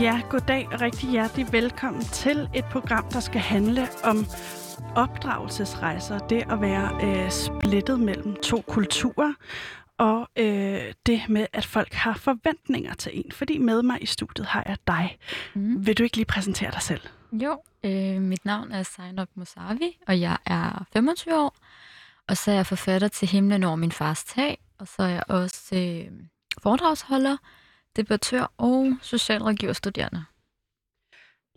Ja, goddag og rigtig hjertelig velkommen til et program, der skal handle om opdragelsesrejser. Det at være øh, splittet mellem to kulturer. Og øh, det med, at folk har forventninger til en. Fordi med mig i studiet har jeg dig. Mm. Vil du ikke lige præsentere dig selv? Jo, øh, mit navn er Zainab Musavi, og jeg er 25 år. Og så er jeg forfatter til Himlen over min fars tag. Og så er jeg også øh, foredragsholder debattør og socialrådgiverstuderende.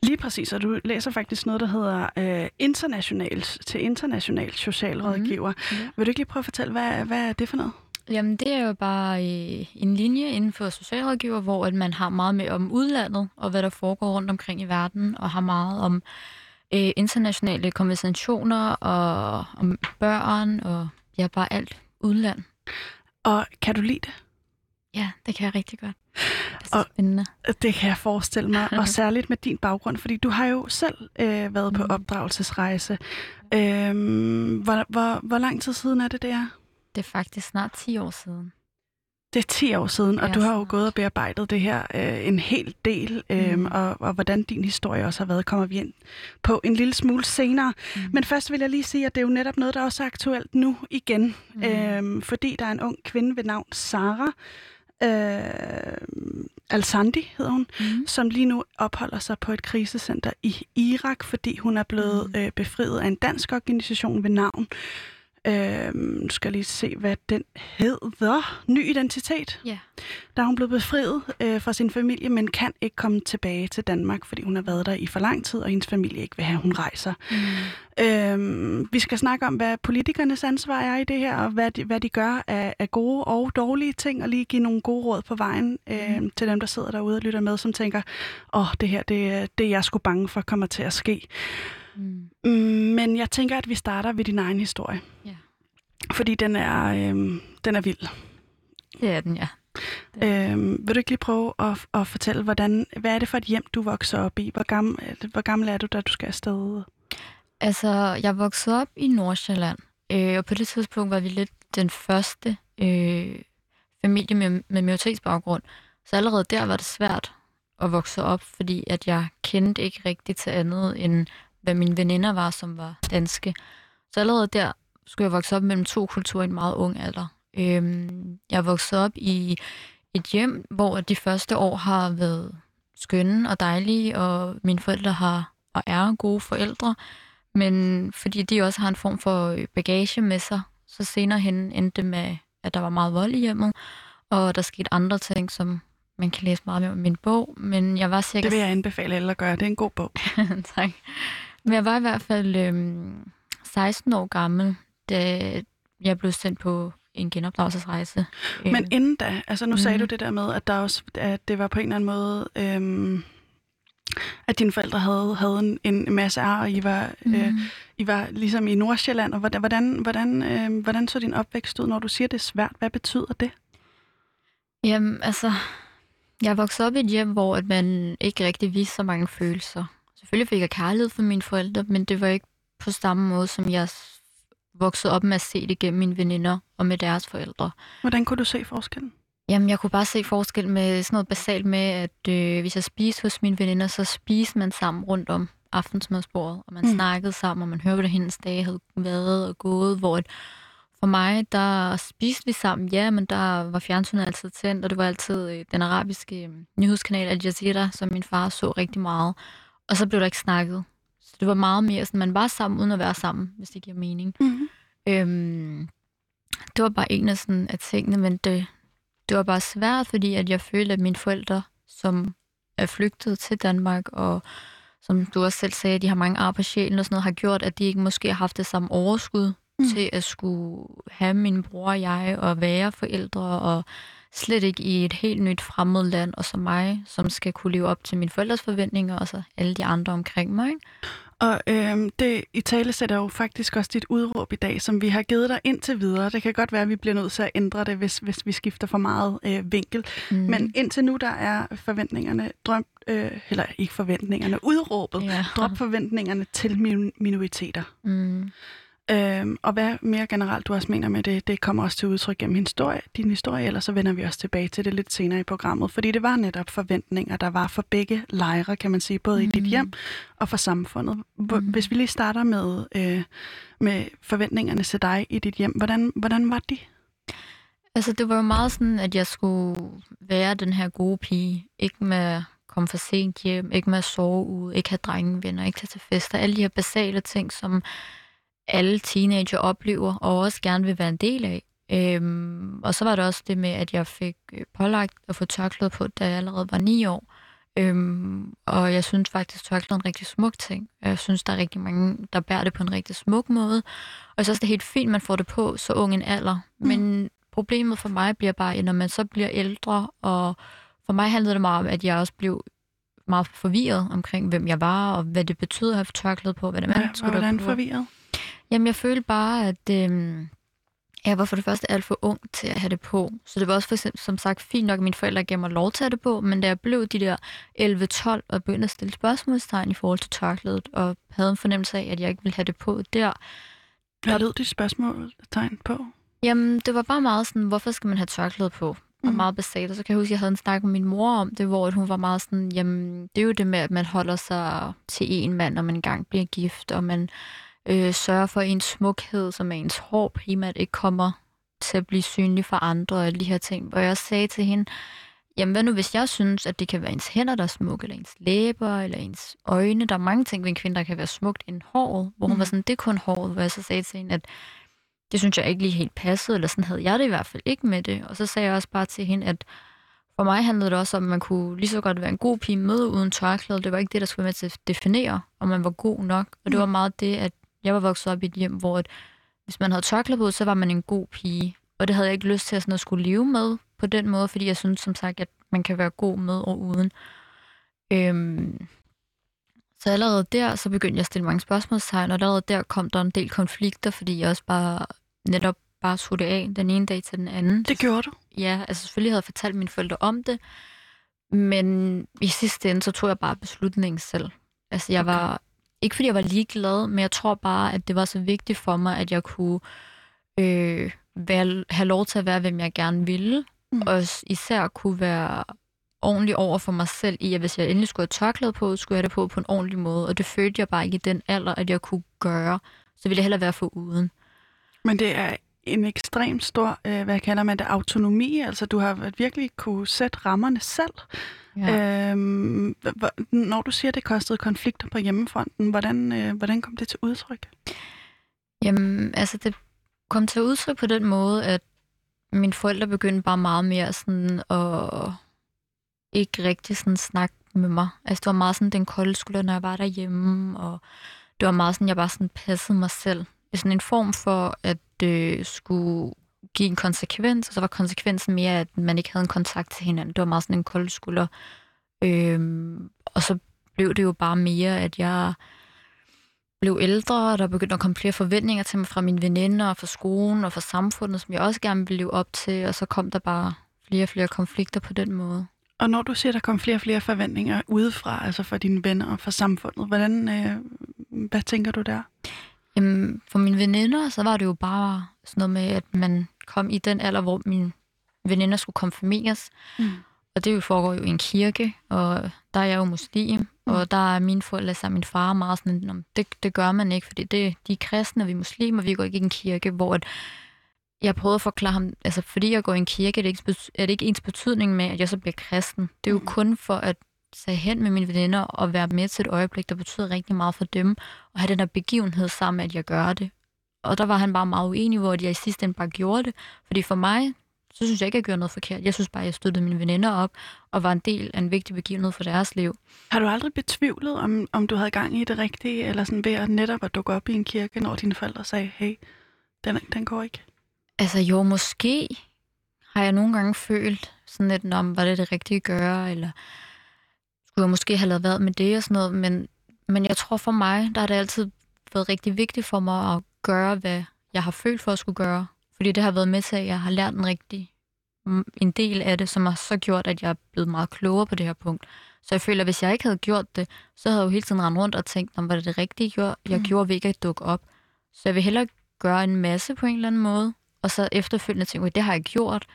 Lige præcis, og du læser faktisk noget, der hedder øh, internationalt til international socialrådgiver. Mm-hmm. Vil du ikke lige prøve at fortælle, hvad, hvad er det for noget? Jamen, det er jo bare øh, en linje inden for socialrådgiver, hvor at man har meget med om udlandet og hvad der foregår rundt omkring i verden, og har meget om øh, internationale konventioner og om børn og ja, bare alt udland. Og kan du lide det? Ja, det kan jeg rigtig godt. Det er og spændende. Det kan jeg forestille mig, og særligt med din baggrund, fordi du har jo selv øh, været på mm. opdragelsesrejse. Øhm, hvor, hvor, hvor lang tid siden er det, det er? Det er faktisk snart 10 år siden. Det er 10 år siden, og du har jo gået og bearbejdet det her øh, en hel del, øh, mm. og, og hvordan din historie også har været, kommer vi ind på en lille smule senere. Mm. Men først vil jeg lige sige, at det er jo netop noget, der også er aktuelt nu igen, mm. øh, fordi der er en ung kvinde ved navn Sara, øh, Al-Sandi hedder hun, mm. som lige nu opholder sig på et krisecenter i Irak, fordi hun er blevet mm. øh, befriet af en dansk organisation ved navn Øh, nu skal jeg lige se, hvad den hedder. Ny identitet. Ja. Der er hun blevet befriet øh, fra sin familie, men kan ikke komme tilbage til Danmark, fordi hun har været der i for lang tid, og hendes familie ikke vil have, at hun rejser. Mm. Øh, vi skal snakke om, hvad politikernes ansvar er i det her, og hvad de, hvad de gør af, af gode og dårlige ting, og lige give nogle gode råd på vejen øh, mm. til dem, der sidder derude og lytter med, som tænker, åh, oh, det her, det, det er jeg sgu bange for kommer til at ske. Mm. Men jeg tænker, at vi starter ved din egen historie. Ja. Fordi den er, øhm, den er vild. Det er den, ja. Øhm, vil du ikke lige prøve at, at fortælle, hvordan, hvad er det for et hjem, du vokser op i? Hvor gammel, hvor gammel er du, da du skal afsted? Altså, jeg voksede op i Nordsjælland, øh, og på det tidspunkt var vi lidt den første øh, familie med, med minoritetsbaggrund. Så allerede der var det svært at vokse op, fordi at jeg kendte ikke rigtigt til andet end hvad mine veninder var, som var danske. Så allerede der skulle jeg vokse op mellem to kulturer i en meget ung alder. Øhm, jeg voksede op i et hjem, hvor de første år har været skønne og dejlige, og mine forældre har og er gode forældre, men fordi de også har en form for bagage med sig, så senere hen endte det med, at der var meget vold i hjemmet, og der skete andre ting, som man kan læse meget mere om min bog, men jeg var sikkert... Det vil jeg anbefale alle at gøre, det er en god bog. tak. Men jeg var i hvert fald øhm, 16 år gammel, da jeg blev sendt på en genopdragelsesrejse. Men øh. inden da, altså nu mm. sagde du det der med, at, der også, at det var på en eller anden måde, øhm, at dine forældre havde, havde en, en masse ar, og I var, mm. øh, I var ligesom i Nordsjælland. Og hvordan, hvordan, øh, hvordan så din opvækst ud, når du siger, det er svært? Hvad betyder det? Jamen, altså, jeg voksede op i et hjem, hvor at man ikke rigtig viste så mange følelser. Selvfølgelig fik jeg kærlighed for mine forældre, men det var ikke på samme måde, som jeg voksede op med at se det gennem mine veninder og med deres forældre. Hvordan kunne du se forskellen? Jamen, jeg kunne bare se forskel med sådan noget basalt med, at øh, hvis jeg spiste hos mine veninder, så spiste man sammen rundt om aftensmadsbordet, og man mm. snakkede sammen, og man hørte, hvordan hendes dage havde været og gået, hvor et, for mig, der spiste vi sammen, ja, men der var fjernsynet altid tændt, og det var altid øh, den arabiske øh, nyhedskanal Al Jazeera, som min far så rigtig meget. Og så blev der ikke snakket. Så det var meget mere sådan, man var sammen uden at være sammen, hvis det giver mening. Mm-hmm. Øhm, det var bare en af, sådan, af tingene, men det, det var bare svært, fordi at jeg følte, at mine forældre, som er flygtet til Danmark, og som du også selv sagde, at de har mange ar på sjælen og sådan noget, har gjort, at de ikke måske har haft det samme overskud mm. til at skulle have min bror og jeg og være forældre og slet ikke i et helt nyt fremmed land, og så mig, som skal kunne leve op til mine forældres forventninger, og så alle de andre omkring mig. Ikke? Og øhm, det i tale sætter jo faktisk også dit udråb i dag, som vi har givet dig indtil videre. Det kan godt være, at vi bliver nødt til at ændre det, hvis, hvis vi skifter for meget øh, vinkel. Mm. Men indtil nu, der er forventningerne drøm, øh, eller ikke forventningerne, udråbet, ja. drop forventningerne til min- minoriteter. Mm. Øhm, og hvad mere generelt du også mener med det, det kommer også til udtryk gennem historie, din historie, eller så vender vi også tilbage til det lidt senere i programmet. Fordi det var netop forventninger, der var for begge lejre, kan man sige, både mm. i dit hjem og for samfundet. Mm. Hvis vi lige starter med, øh, med forventningerne til dig i dit hjem, hvordan, hvordan var de? Altså, det var jo meget sådan, at jeg skulle være den her gode pige. Ikke med komme for sent hjem, ikke med at sove ude, ikke have drengevenner, ikke tage til fester. Alle de her basale ting, som alle teenager oplever, og også gerne vil være en del af. Øhm, og så var det også det med, at jeg fik øh, pålagt at få tørklæde på, da jeg allerede var ni år. Øhm, og jeg synes faktisk, at tørklæde er en rigtig smuk ting. Jeg synes, der er rigtig mange, der bærer det på en rigtig smuk måde. Og jeg synes det er helt fint, man får det på så ung en alder. Mm. Men problemet for mig bliver bare, at når man så bliver ældre, og for mig handlede det meget om, at jeg også blev meget forvirret omkring, hvem jeg var, og hvad det betød at have tørklæde på, hvad det ja, skulle hvordan forvirret? Jamen, jeg følte bare, at øhm, jeg var for det første alt for ung til at have det på. Så det var også for eksempel, som sagt fint nok, at mine forældre gav mig lov til at have det på, men da jeg blev de der 11-12 og begyndte at stille spørgsmålstegn i forhold til tørklædet, og havde en fornemmelse af, at jeg ikke ville have det på der. Hvad lød de spørgsmålstegn på? Jamen, det var bare meget sådan, hvorfor skal man have tørklæde på? Og mm. meget basalt. Og så kan jeg huske, at jeg havde en snak med min mor om det, hvor hun var meget sådan, jamen, det er jo det med, at man holder sig til en mand, når man engang bliver gift, og man øh, sørge for, at ens smukhed, som er ens hår primært, ikke kommer til at blive synlig for andre og alle de her ting. Hvor jeg sagde til hende, jamen hvad nu hvis jeg synes, at det kan være ens hænder, der er smukke, eller ens læber, eller ens øjne. Der er mange ting ved en kvinde, der kan være smukt end håret. Hvor hun mm. var sådan, det er kun håret. Hvor jeg så sagde til hende, at det synes jeg ikke lige helt passede, eller sådan havde jeg det i hvert fald ikke med det. Og så sagde jeg også bare til hende, at for mig handlede det også om, at man kunne lige så godt være en god pige med uden tørklæde. Det var ikke det, der skulle være med til at definere, om man var god nok. Og det mm. var meget det, at jeg var vokset op i et hjem, hvor et, hvis man havde tørklæde på, så var man en god pige. Og det havde jeg ikke lyst til at, sådan at skulle leve med på den måde, fordi jeg synes som sagt, at man kan være god med og uden. Øhm, så allerede der, så begyndte jeg at stille mange spørgsmålstegn, og allerede der kom der en del konflikter, fordi jeg også bare netop bare tog det af den ene dag til den anden. Det gjorde du? Ja, altså selvfølgelig havde jeg fortalt mine forældre om det, men i sidste ende, så tog jeg bare beslutningen selv. Altså jeg okay. var ikke fordi jeg var ligeglad, men jeg tror bare, at det var så vigtigt for mig, at jeg kunne øh, være, have lov til at være, hvem jeg gerne ville. Mm. Og især kunne være ordentlig over for mig selv i, at hvis jeg endelig skulle have tørklæde på, skulle jeg have det på på en ordentlig måde. Og det følte jeg bare ikke i den alder, at jeg kunne gøre. Så ville jeg hellere være for uden. Men det er en ekstremt stor, øh, hvad kalder man det, autonomi. Altså du har virkelig kunne sætte rammerne selv. Ja. Øhm, når du siger, at det kostede konflikter på hjemmefronten, hvordan, øh, hvordan kom det til udtryk? Jamen, altså det kom til udtryk på den måde, at mine forældre begyndte bare meget mere sådan at ikke rigtig sådan snakke med mig. Altså det var meget sådan den kolde skulder, når jeg var derhjemme, og det var meget sådan, jeg bare sådan passede mig selv. Det er sådan en form for at øh, skulle give en konsekvens, og så var konsekvensen mere, at man ikke havde en kontakt til hinanden. Det var meget sådan en kold skulder. Øhm, og så blev det jo bare mere, at jeg blev ældre, og der begyndte at komme flere forventninger til mig fra mine veninder, og fra skolen, og fra samfundet, som jeg også gerne ville leve op til, og så kom der bare flere og flere konflikter på den måde. Og når du siger, at der kom flere og flere forventninger udefra, altså fra dine venner og fra samfundet, hvordan, øh, hvad tænker du der? Jamen, for mine veninder, så var det jo bare sådan noget med, at man kom i den alder, hvor mine veninder skulle konfirmeres. Mm. Og det jo foregår jo i en kirke, og der er jeg jo muslim, mm. og der er mine forældre sammen min far meget sådan, det, det gør man ikke, fordi det, de er kristne, vi er muslimer, vi går ikke i en kirke, hvor at jeg prøvede at forklare ham, altså fordi jeg går i en kirke, er det ikke, er det ikke ens betydning med, at jeg så bliver kristen. Det er jo mm. kun for at tage hen med mine veninder og være med til et øjeblik, der betyder rigtig meget for dem, og have den der begivenhed sammen, at jeg gør det. Og der var han bare meget uenig, hvor jeg i sidste ende bare gjorde det. Fordi for mig, så synes jeg ikke, at jeg gjorde noget forkert. Jeg synes bare, at jeg støttede mine veninder op, og var en del af en vigtig begivenhed for deres liv. Har du aldrig betvivlet, om, om du havde gang i det rigtige, eller sådan ved at netop at dukke op i en kirke, når dine forældre sagde, hey, den, den går ikke? Altså jo, måske har jeg nogle gange følt sådan lidt, om var det det rigtige at gøre, eller skulle jeg måske have lavet været med det og sådan noget, men, men jeg tror for mig, der har det altid været rigtig vigtigt for mig at gøre, hvad jeg har følt for at skulle gøre, fordi det har været med til, at jeg har lært en rigtig en del af det, som har så gjort, at jeg er blevet meget klogere på det her punkt. Så jeg føler, at hvis jeg ikke havde gjort det, så havde jeg jo hele tiden rendt rundt og tænkt, om var det det rigtige, jeg, jeg mm. gjorde ved ikke at dukke op. Så jeg vil hellere gøre en masse på en eller anden måde, og så efterfølgende tænke, det har jeg gjort,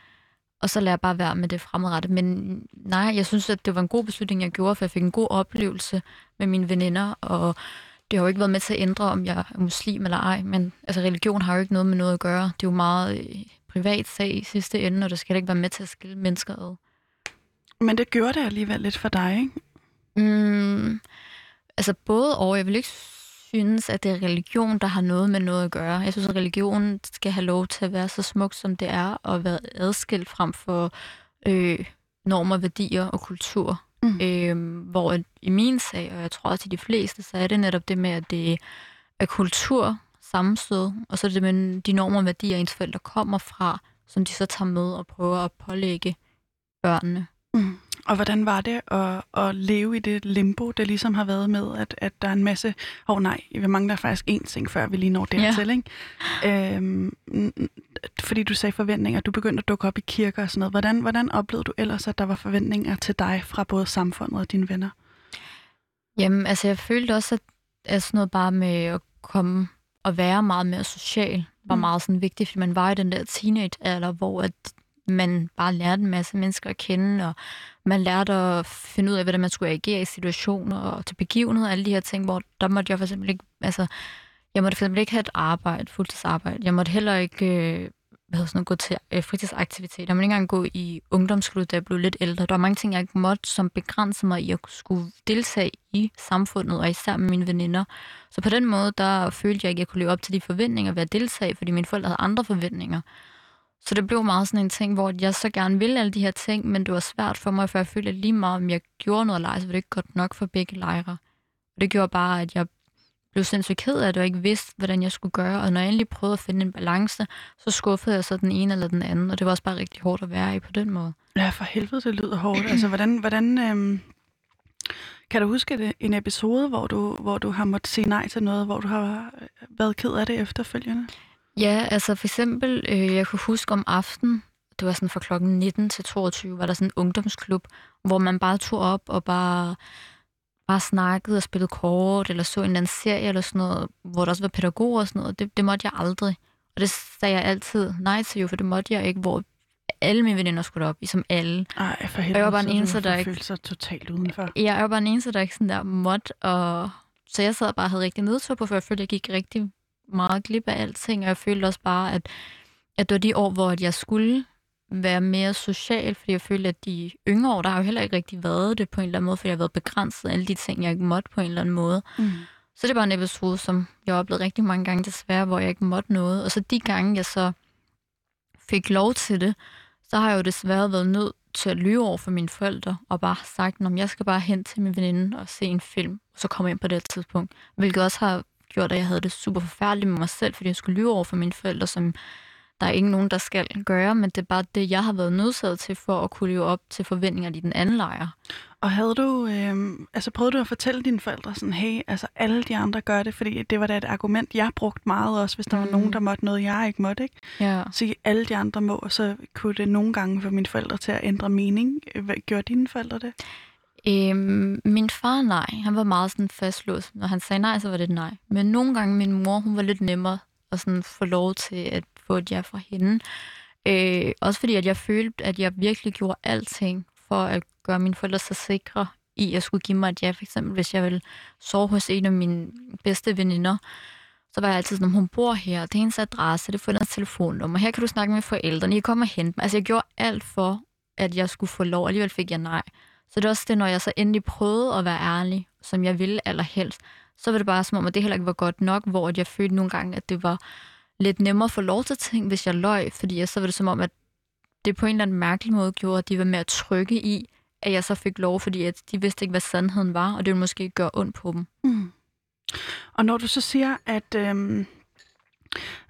og så lader jeg bare være med det fremadrettet. Men nej, jeg synes, at det var en god beslutning, jeg gjorde, for jeg fik en god oplevelse med mine veninder, og det har jo ikke været med til at ændre, om jeg er muslim eller ej, men altså, religion har jo ikke noget med noget at gøre. Det er jo meget øh, privat sag i sidste ende, og det skal ikke være med til at skille mennesker ad. Men det gjorde det alligevel lidt for dig, ikke? Mm, altså både og. Jeg vil ikke synes, at det er religion, der har noget med noget at gøre. Jeg synes, at religion skal have lov til at være så smukt, som det er, og være adskilt frem for øh, normer, værdier og kultur. Mm. Øh, hvor i min sag, og jeg tror også i de fleste, så er det netop det med, at det er kultur, sammenstød, og så er det med de normer og værdier, ens forældre kommer fra, som de så tager med og prøver at pålægge børnene. Mm. Og hvordan var det at, at leve i det limbo, det ligesom har været med, at, at der er en masse... Åh oh, nej, vi mangler faktisk én ting, før vi lige når dertil, ja. ikke? Øhm, fordi du sagde forventninger, du begyndte at dukke op i kirker og sådan noget. Hvordan, hvordan oplevede du ellers, at der var forventninger til dig fra både samfundet og dine venner? Jamen, altså jeg følte også, at, at sådan noget bare med at komme og være meget mere social, var mm. meget sådan vigtigt, fordi man var i den der teenage-alder, hvor at man bare lærte en masse mennesker at kende, og man lærte at finde ud af, hvordan man skulle agere i situationer og til begivenheder, alle de her ting, hvor der måtte jeg for eksempel ikke, altså, jeg måtte for eksempel ikke have et arbejde, fuldtidsarbejde. Jeg måtte heller ikke øh, hvad hedder sådan noget, gå til øh, fritidsaktiviteter. Jeg måtte ikke engang gå i ungdomsskole, da jeg blev lidt ældre. Der var mange ting, jeg ikke måtte, som begrænsede mig i at skulle deltage i samfundet, og især med mine veninder. Så på den måde, der følte jeg ikke, at jeg kunne leve op til de forventninger ved at deltage, fordi mine forældre havde andre forventninger. Så det blev meget sådan en ting, hvor jeg så gerne ville alle de her ting, men det var svært for mig, for jeg følte lige meget, om jeg gjorde noget lejre, så var det ikke godt nok for begge lejre. Og det gjorde bare, at jeg blev sindssygt ked af det, og ikke vidste, hvordan jeg skulle gøre. Og når jeg endelig prøvede at finde en balance, så skuffede jeg så den ene eller den anden, og det var også bare rigtig hårdt at være i på den måde. Ja, for helvede, det lyder hårdt. altså, hvordan, hvordan øhm, kan du huske det, en episode, hvor du, hvor du har måttet sige nej til noget, hvor du har øh, været ked af det efterfølgende? Ja, altså for eksempel, øh, jeg kunne huske om aftenen, det var sådan fra klokken 19 til 22, var der sådan en ungdomsklub, hvor man bare tog op og bare, bare snakkede og spillede kort, eller så en eller anden serie eller sådan noget, hvor der også var pædagoger og sådan noget. Det, det måtte jeg aldrig. Og det sagde jeg altid nej til jo, for det måtte jeg ikke, hvor alle mine veninder skulle op, ligesom alle. Ej, for helvede, jeg var bare en eneste, der ikke... sig totalt udenfor. Ja, jeg var bare en eneste, der ikke sådan der måtte, og så jeg sad bare og havde rigtig nedtur på, for jeg følte, jeg gik rigtig meget glip af alting, og jeg følte også bare, at, at det var de år, hvor jeg skulle være mere social, fordi jeg følte, at de yngre år, der har jo heller ikke rigtig været det på en eller anden måde, fordi jeg har været begrænset af alle de ting, jeg ikke måtte på en eller anden måde. Mm. Så det var en episode, som jeg oplevede rigtig mange gange desværre, hvor jeg ikke måtte noget. Og så de gange, jeg så fik lov til det, så har jeg jo desværre været nødt til at lyve over for mine forældre, og bare sagt, at jeg skal bare hen til min veninde og se en film, og så komme ind på det tidspunkt. Hvilket også har gjort, at jeg havde det super forfærdeligt med mig selv, fordi jeg skulle lyve over for mine forældre, som der er ikke nogen, der skal gøre, men det er bare det, jeg har været nødsaget til for at kunne leve op til forventningerne i den anden lejr. Og havde du, øh, altså prøvede du at fortælle dine forældre sådan, hey, altså alle de andre gør det, fordi det var da et argument, jeg brugte meget også, hvis der mm. var nogen, der måtte noget, jeg ikke måtte, ikke? Ja. Så alle de andre må, og så kunne det nogle gange få mine forældre til at ændre mening. Gjorde dine forældre det? Øhm, min far, nej. Han var meget sådan fastlåst. Når han sagde nej, så var det nej. Men nogle gange min mor, hun var lidt nemmere at sådan få lov til at få et ja fra hende. Øh, også fordi, at jeg følte, at jeg virkelig gjorde alting for at gøre mine forældre så sikre i at skulle give mig et ja. For eksempel, hvis jeg ville sove hos en af mine bedste veninder, så var jeg altid sådan, hun bor her, det er hendes adresse, det er forældrenes telefonnummer, her kan du snakke med forældrene, I kommer og hente mig. Altså, jeg gjorde alt for, at jeg skulle få lov, alligevel fik jeg nej. Så det er også det, når jeg så endelig prøvede at være ærlig, som jeg ville allerhelst, så var det bare som om, at det heller ikke var godt nok, hvor jeg følte nogle gange, at det var lidt nemmere at få lov til ting, hvis jeg løj, fordi så var det som om, at det på en eller anden mærkelig måde gjorde, at de var mere trygge i, at jeg så fik lov, fordi at de vidste ikke, hvad sandheden var, og det ville måske gøre ondt på dem. Mm. Og når du så siger, at, øhm,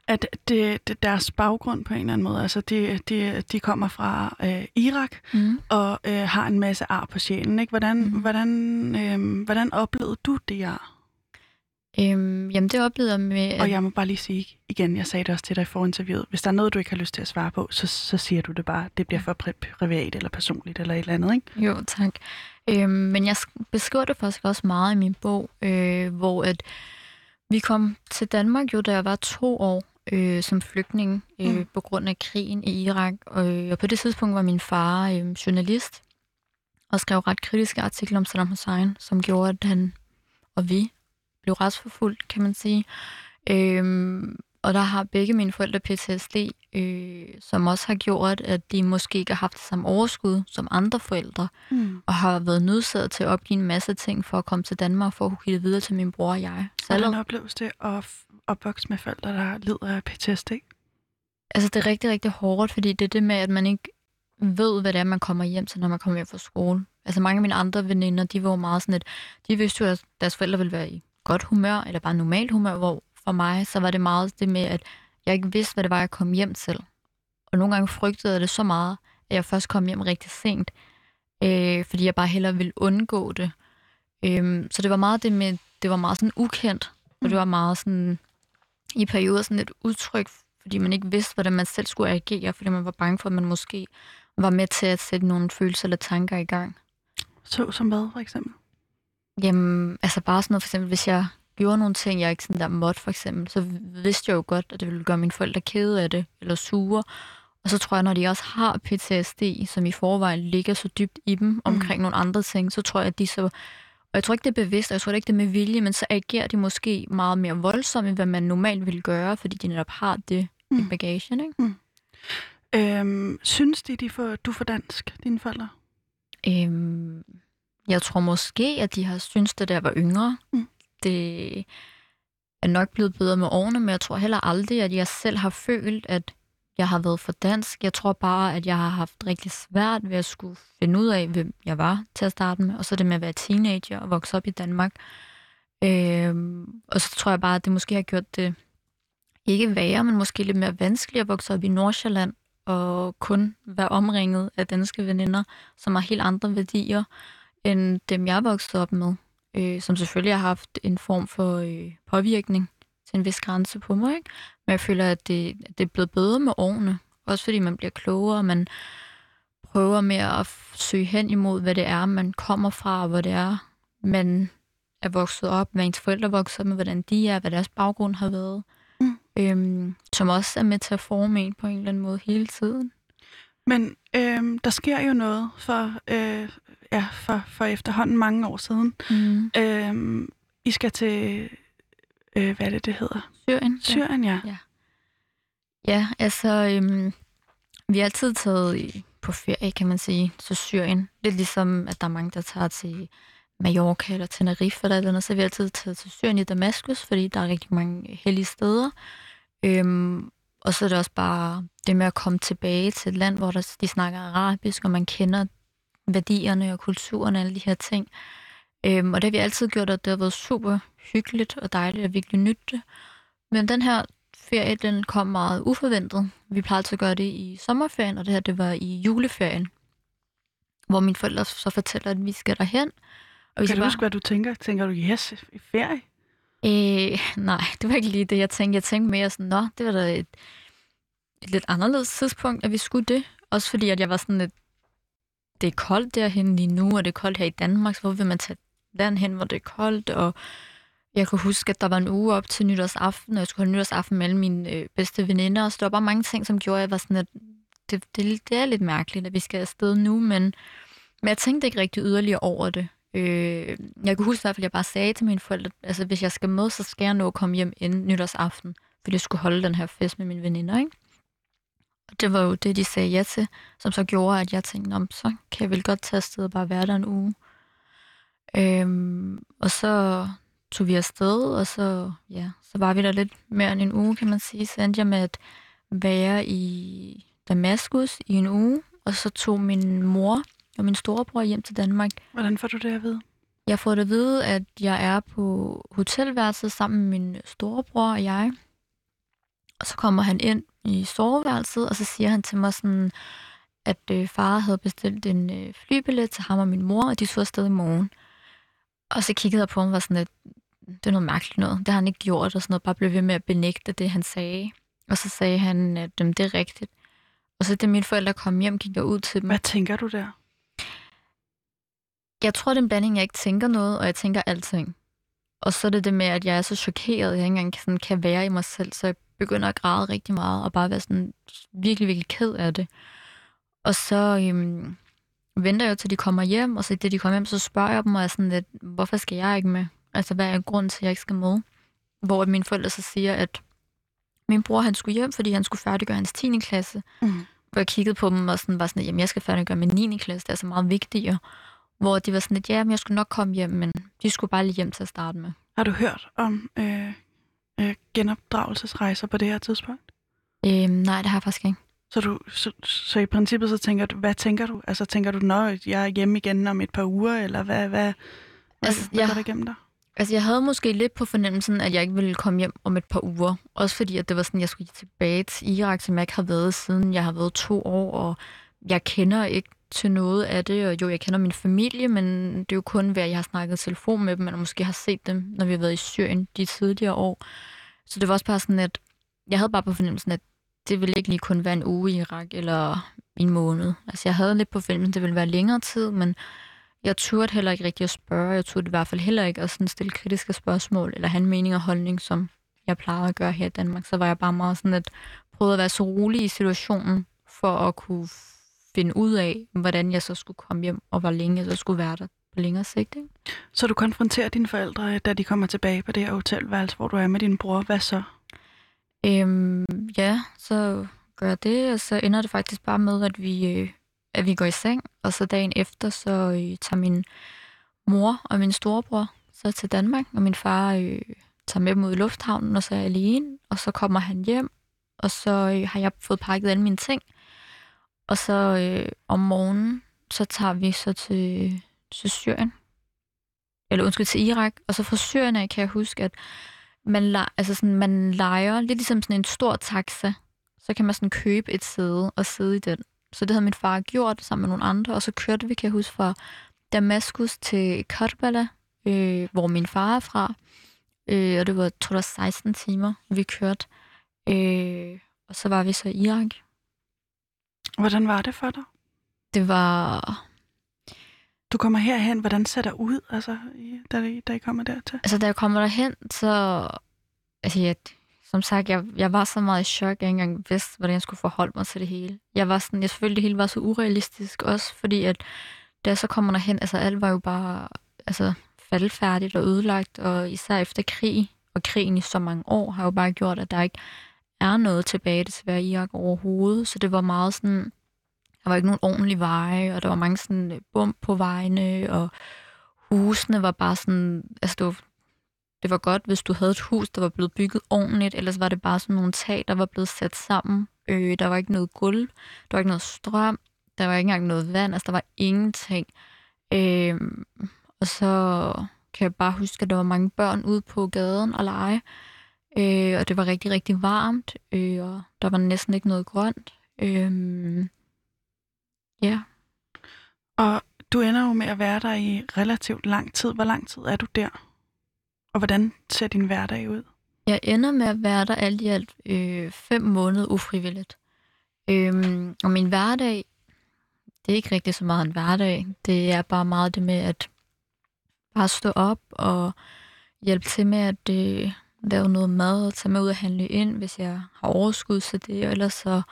at det, det, deres baggrund på en eller anden måde, altså de, de, de kommer fra øh, Irak Mm. og øh, har en masse ar på sjælen. Ikke? Hvordan, Mhm. hvordan, øh, hvordan oplevede du det ar? Øhm, jamen, det oplevede jeg med... At, Og jeg må bare lige sige igen, jeg sagde det også til dig i forinterviewet, hvis der er noget, du ikke har lyst til at svare på, så, så siger du det bare. Det bliver for pri- privat eller personligt eller et eller andet, ikke? Jo, tak. Øhm, men jeg sk- beskriver det faktisk også meget i min bog, øh, hvor at vi kom til Danmark jo, da jeg var to år øh, som flygtning øh, Mm. på grund af krigen i Irak. Og, øh, og på det tidspunkt var min far øh, journalist og skrev ret kritiske artikler om Saddam Hussein, som gjorde, at han og vi blev retsforfulgt, kan man sige. Øhm, og der har begge mine forældre PTSD, øh, som også har gjort, at de måske ikke har haft det samme overskud som andre forældre Mm. og har været nødsaget til at opgive en masse ting for at komme til Danmark for at kunne give det videre til min bror og jeg. Så Hvordan opleves det at f- opvokse med forældre, der lider af PTSD? altså det er rigtig, rigtig hårdt, fordi det er det med, at man ikke ved, hvad det er, man kommer hjem til, når man kommer hjem fra skole. Altså mange af mine andre veninder, de var jo meget sådan, at de vidste jo, at deres forældre ville være i godt humør, eller bare normalt humør, hvor for mig, så var det meget det med, at jeg ikke vidste, hvad det var, jeg kom hjem til. Og nogle gange frygtede jeg det så meget, at jeg først kom hjem rigtig sent, øh, fordi jeg bare hellere ville undgå det. Øhm, så det var meget det med, det var meget sådan ukendt, og det var meget sådan, i perioder sådan et udtryk, fordi man ikke vidste, hvordan man selv skulle agere, fordi man var bange for, at man måske var med til at sætte nogle følelser eller tanker i gang. Så som hvad, for eksempel? Jamen, altså bare sådan noget, for eksempel, hvis jeg gjorde nogle ting, jeg ikke sådan der måtte, for eksempel, så vidste jeg jo godt, at det ville gøre mine forældre kede af det, eller sure. Og så tror jeg, når de også har PTSD, som i forvejen ligger så dybt i dem omkring mm. nogle andre ting, så tror jeg, at de så... Og jeg tror ikke, det er bevidst, og jeg tror ikke, det er med vilje, men så agerer de måske meget mere voldsomt, end hvad man normalt ville gøre, fordi de netop har det mm. i bagagen, ikke? Øhm, synes de, de får, du får dansk, dine forældre? Øhm, jeg tror måske, at de har syntes det, da jeg var yngre. Mm. Det er nok blevet bedre med årene, men jeg tror heller aldrig, at jeg selv har følt, at jeg har været for dansk. Jeg tror bare, at jeg har haft rigtig svært ved at skulle finde ud af, hvem jeg var til at starte med. Og så det med at være teenager og vokse op i Danmark. Øhm, og så tror jeg bare, at det måske har gjort det ikke værre, men måske lidt mere vanskeligt at vokse op i Nordsjælland og kun være omringet af danske veninder, som har helt andre værdier end dem, jeg voksede op med. Øh, som selvfølgelig har haft en form for øh, påvirkning til en vis grænse på mig. Ikke? Men jeg føler, at det, at det er blevet bedre med årene. Også fordi man bliver klogere, man prøver med at søge hen imod, hvad det er, man kommer fra, og hvor det er, man er vokset op, hvad ens forældre er vokset op med, hvordan de er, hvad deres baggrund har været. Mm. Øhm, som også er med til at forme en på en eller anden måde hele tiden. Men øhm, der sker jo noget for, øh, ja, for, for efterhånden mange år siden. Mm. Øhm, I skal til, øh, hvad er det, det hedder? Syrien. Syrien, ja. Ja, altså, øhm, vi har altid taget på ferie, kan man sige, til Syrien. Lidt ligesom, at der er mange, der tager til Mallorca eller Tenerife eller et eller andet, så har vi altid taget til Syrien i Damaskus, fordi der er rigtig mange hellige steder. Øhm, og så er det også bare det med at komme tilbage til et land, hvor der, de snakker arabisk, og man kender værdierne og kulturen og alle de her ting. Øhm, og det har vi altid gjort, og det har været super hyggeligt og dejligt at virkelig nytte det. Men den her ferie, den kom meget uforventet. Vi plejede altid at gøre det i sommerferien, og det her, det var i juleferien. Hvor mine forældre så fortæller, at vi skal derhen. Og vi Kan du bare... huske, hvad du tænker? Tænker du, yes, i ferie? Øh, nej, det var ikke lige det, jeg tænkte. Jeg tænkte mere sådan, nå, det var da et, et lidt anderledes tidspunkt, at vi skulle det. Også fordi, at jeg var sådan lidt, det er koldt derhen lige nu, og det er koldt her i Danmark, så hvor vil man tage land hen, hvor det er koldt, og jeg kunne huske, at der var en uge op til nytårsaften, og jeg skulle holde nytårsaften med alle mine øh, bedste veninder, så der var bare mange ting, som gjorde, at jeg var sådan, at det, det, det er lidt mærkeligt, at vi skal afsted nu, men, men jeg tænkte ikke rigtig yderligere over det. Øh, jeg kunne huske i hvert fald, at jeg bare sagde til mine forældre, altså hvis jeg skal med, så skal jeg nå at komme hjem inden nytårsaften, fordi jeg skulle holde den her fest med mine veninder, ikke? Og det var jo det, de sagde ja til, som så gjorde, at jeg tænkte, Nå, så kan jeg vel godt tage afsted og bare være der en uge. Øhm, og så tog vi afsted, og så, ja, så var vi der lidt mere end en uge, kan man sige. Så endte jeg med at være i Damaskus i en uge, og så tog min mor og min storebror hjem til Danmark. Hvordan får du det at vide? Jeg får det at vide, at jeg er på hotelværelset sammen med min storebror og jeg. Og så kommer han ind i soveværelset, og så siger han til mig sådan, at øh, far havde bestilt en øh, flybillet til ham og min mor, og de tog afsted i morgen. Og så kiggede jeg på ham og var sådan, at det er noget mærkeligt noget. Det har han ikke gjort, og sådan noget. Bare blev ved med at benægte det, han sagde. Og så sagde han, at det er rigtigt. Og så da mine forældre kom hjem, gik jeg ud til dem. Hvad tænker du der? Jeg tror, det er en blanding, jeg ikke tænker noget, og jeg tænker alting. Og så er det det med, at jeg er så chokeret, at jeg ikke engang sådan, kan være i mig selv, så jeg begynder at græde rigtig meget, og bare være sådan virkelig, virkelig ked af det. Og så øhm, venter jeg til de kommer hjem, og så det de kommer hjem, så spørger jeg dem, og jeg sådan lidt, hvorfor skal jeg ikke med? Altså, hvad er grunden til, at jeg ikke skal med? Hvor mine forældre så siger, at min bror han skulle hjem, fordi han skulle færdiggøre hans 10. klasse. Mm. Hvor jeg kiggede på dem og sådan, var sådan, at jamen, jeg skal færdiggøre min 9. klasse, det er så meget vigtigere. Hvor de var sådan, at ja, men jeg skulle nok komme hjem, men de skulle bare lige hjem til at starte med. Har du hørt om øh, øh, genopdragelsesrejser på det her tidspunkt? Øhm, nej, det har jeg faktisk ikke. Så, du, så, så i princippet så tænker du, hvad tænker du? Altså tænker du, når jeg er hjemme igen om et par uger, eller hvad, hvad, altså, hvad, hvad går der igennem dig? Altså, jeg havde måske lidt på fornemmelsen, at jeg ikke ville komme hjem om et par uger. Også fordi, at det var sådan, at jeg skulle tilbage til Irak, som jeg ikke har været siden jeg har været to år, og jeg kender ikke til noget af det, og jo, jeg kender min familie, men det er jo kun ved, at jeg har snakket telefon med dem, eller måske har set dem, når vi har været i Syrien de tidligere år. Så det var også bare sådan, at jeg havde bare på fornemmelsen, at det ville ikke lige kun være en uge i Irak, eller en måned. Altså, jeg havde lidt på fornemmelsen, at det ville være længere tid, men jeg turde heller ikke rigtig at spørge. Jeg turde i hvert fald heller ikke at sådan stille kritiske spørgsmål, eller have en mening og holdning, som jeg plejer at gøre her i Danmark. Så var jeg bare meget sådan, at prøve at være så rolig i situationen, for at kunne finde ud af, hvordan jeg så skulle komme hjem, og hvor længe jeg så skulle være der på længere sigt. Ikke? Så du konfronterer dine forældre, da de kommer tilbage på det her hotelværelse, hvor du er med din bror. Hvad så? Øhm, ja, så gør jeg det, og så ender det faktisk bare med, at vi, øh, at vi går i seng, og så dagen efter, så øh, tager min mor og min storebror så til Danmark, og min far øh, tager med dem ud i lufthavnen, og så er jeg alene, og så kommer han hjem, og så øh, har jeg fået pakket alle mine ting, og så øh, om morgenen, så tager vi så til, til Syrien. Eller undskyld, til Irak. Og så fra Syrien af kan jeg huske, at man, altså sådan, man leger lidt ligesom sådan en stor taxa. Så kan man sådan købe et sæde og sidde i den. Så det havde min far gjort sammen med nogle andre. Og så kørte vi, kan jeg huske, fra Damaskus til Karbala, øh, hvor min far er fra. Øh, og det var, tror jeg, 16 timer, vi kørte. Øh, og så var vi så i Irak. Hvordan var det for dig? Det var... Du kommer herhen, hvordan ser det ud, altså, da, I, da I kommer dertil? Altså, da jeg kommer derhen, så... Altså, jeg, som sagt, jeg, jeg var så meget i chok, at jeg ikke engang vidste, hvordan jeg skulle forholde mig til det hele. Jeg var sådan, jeg selvfølgelig det hele var så urealistisk også, fordi at da jeg så kommer derhen, altså alt var jo bare altså, faldfærdigt og ødelagt, og især efter krig, og krigen i så mange år, har jo bare gjort, at der ikke er noget tilbage til at være Irak overhovedet, så det var meget sådan, der var ikke nogen ordentlige veje, og der var mange sådan øh, bump på vejene, og husene var bare sådan, altså det var, det var godt, hvis du havde et hus, der var blevet bygget ordentligt, ellers var det bare sådan nogle tag, der var blevet sat sammen. Øh, der var ikke noget gulv, der var ikke noget strøm, der var ikke engang noget vand, altså der var ingenting. Øh, og så kan jeg bare huske, at der var mange børn ude på gaden og lege. Øh, og det var rigtig, rigtig varmt, øh, og der var næsten ikke noget grønt. Øh, ja. Og du ender jo med at være der i relativt lang tid. Hvor lang tid er du der? Og hvordan ser din hverdag ud? Jeg ender med at være der alt i alt øh, fem måneder ufrivilligt. Øhm, og min hverdag, det er ikke rigtig så meget en hverdag. Det er bare meget det med at bare stå op og hjælpe til med at øh, lave noget mad og tage med ud og handle ind, hvis jeg har overskud til det. Og ellers så,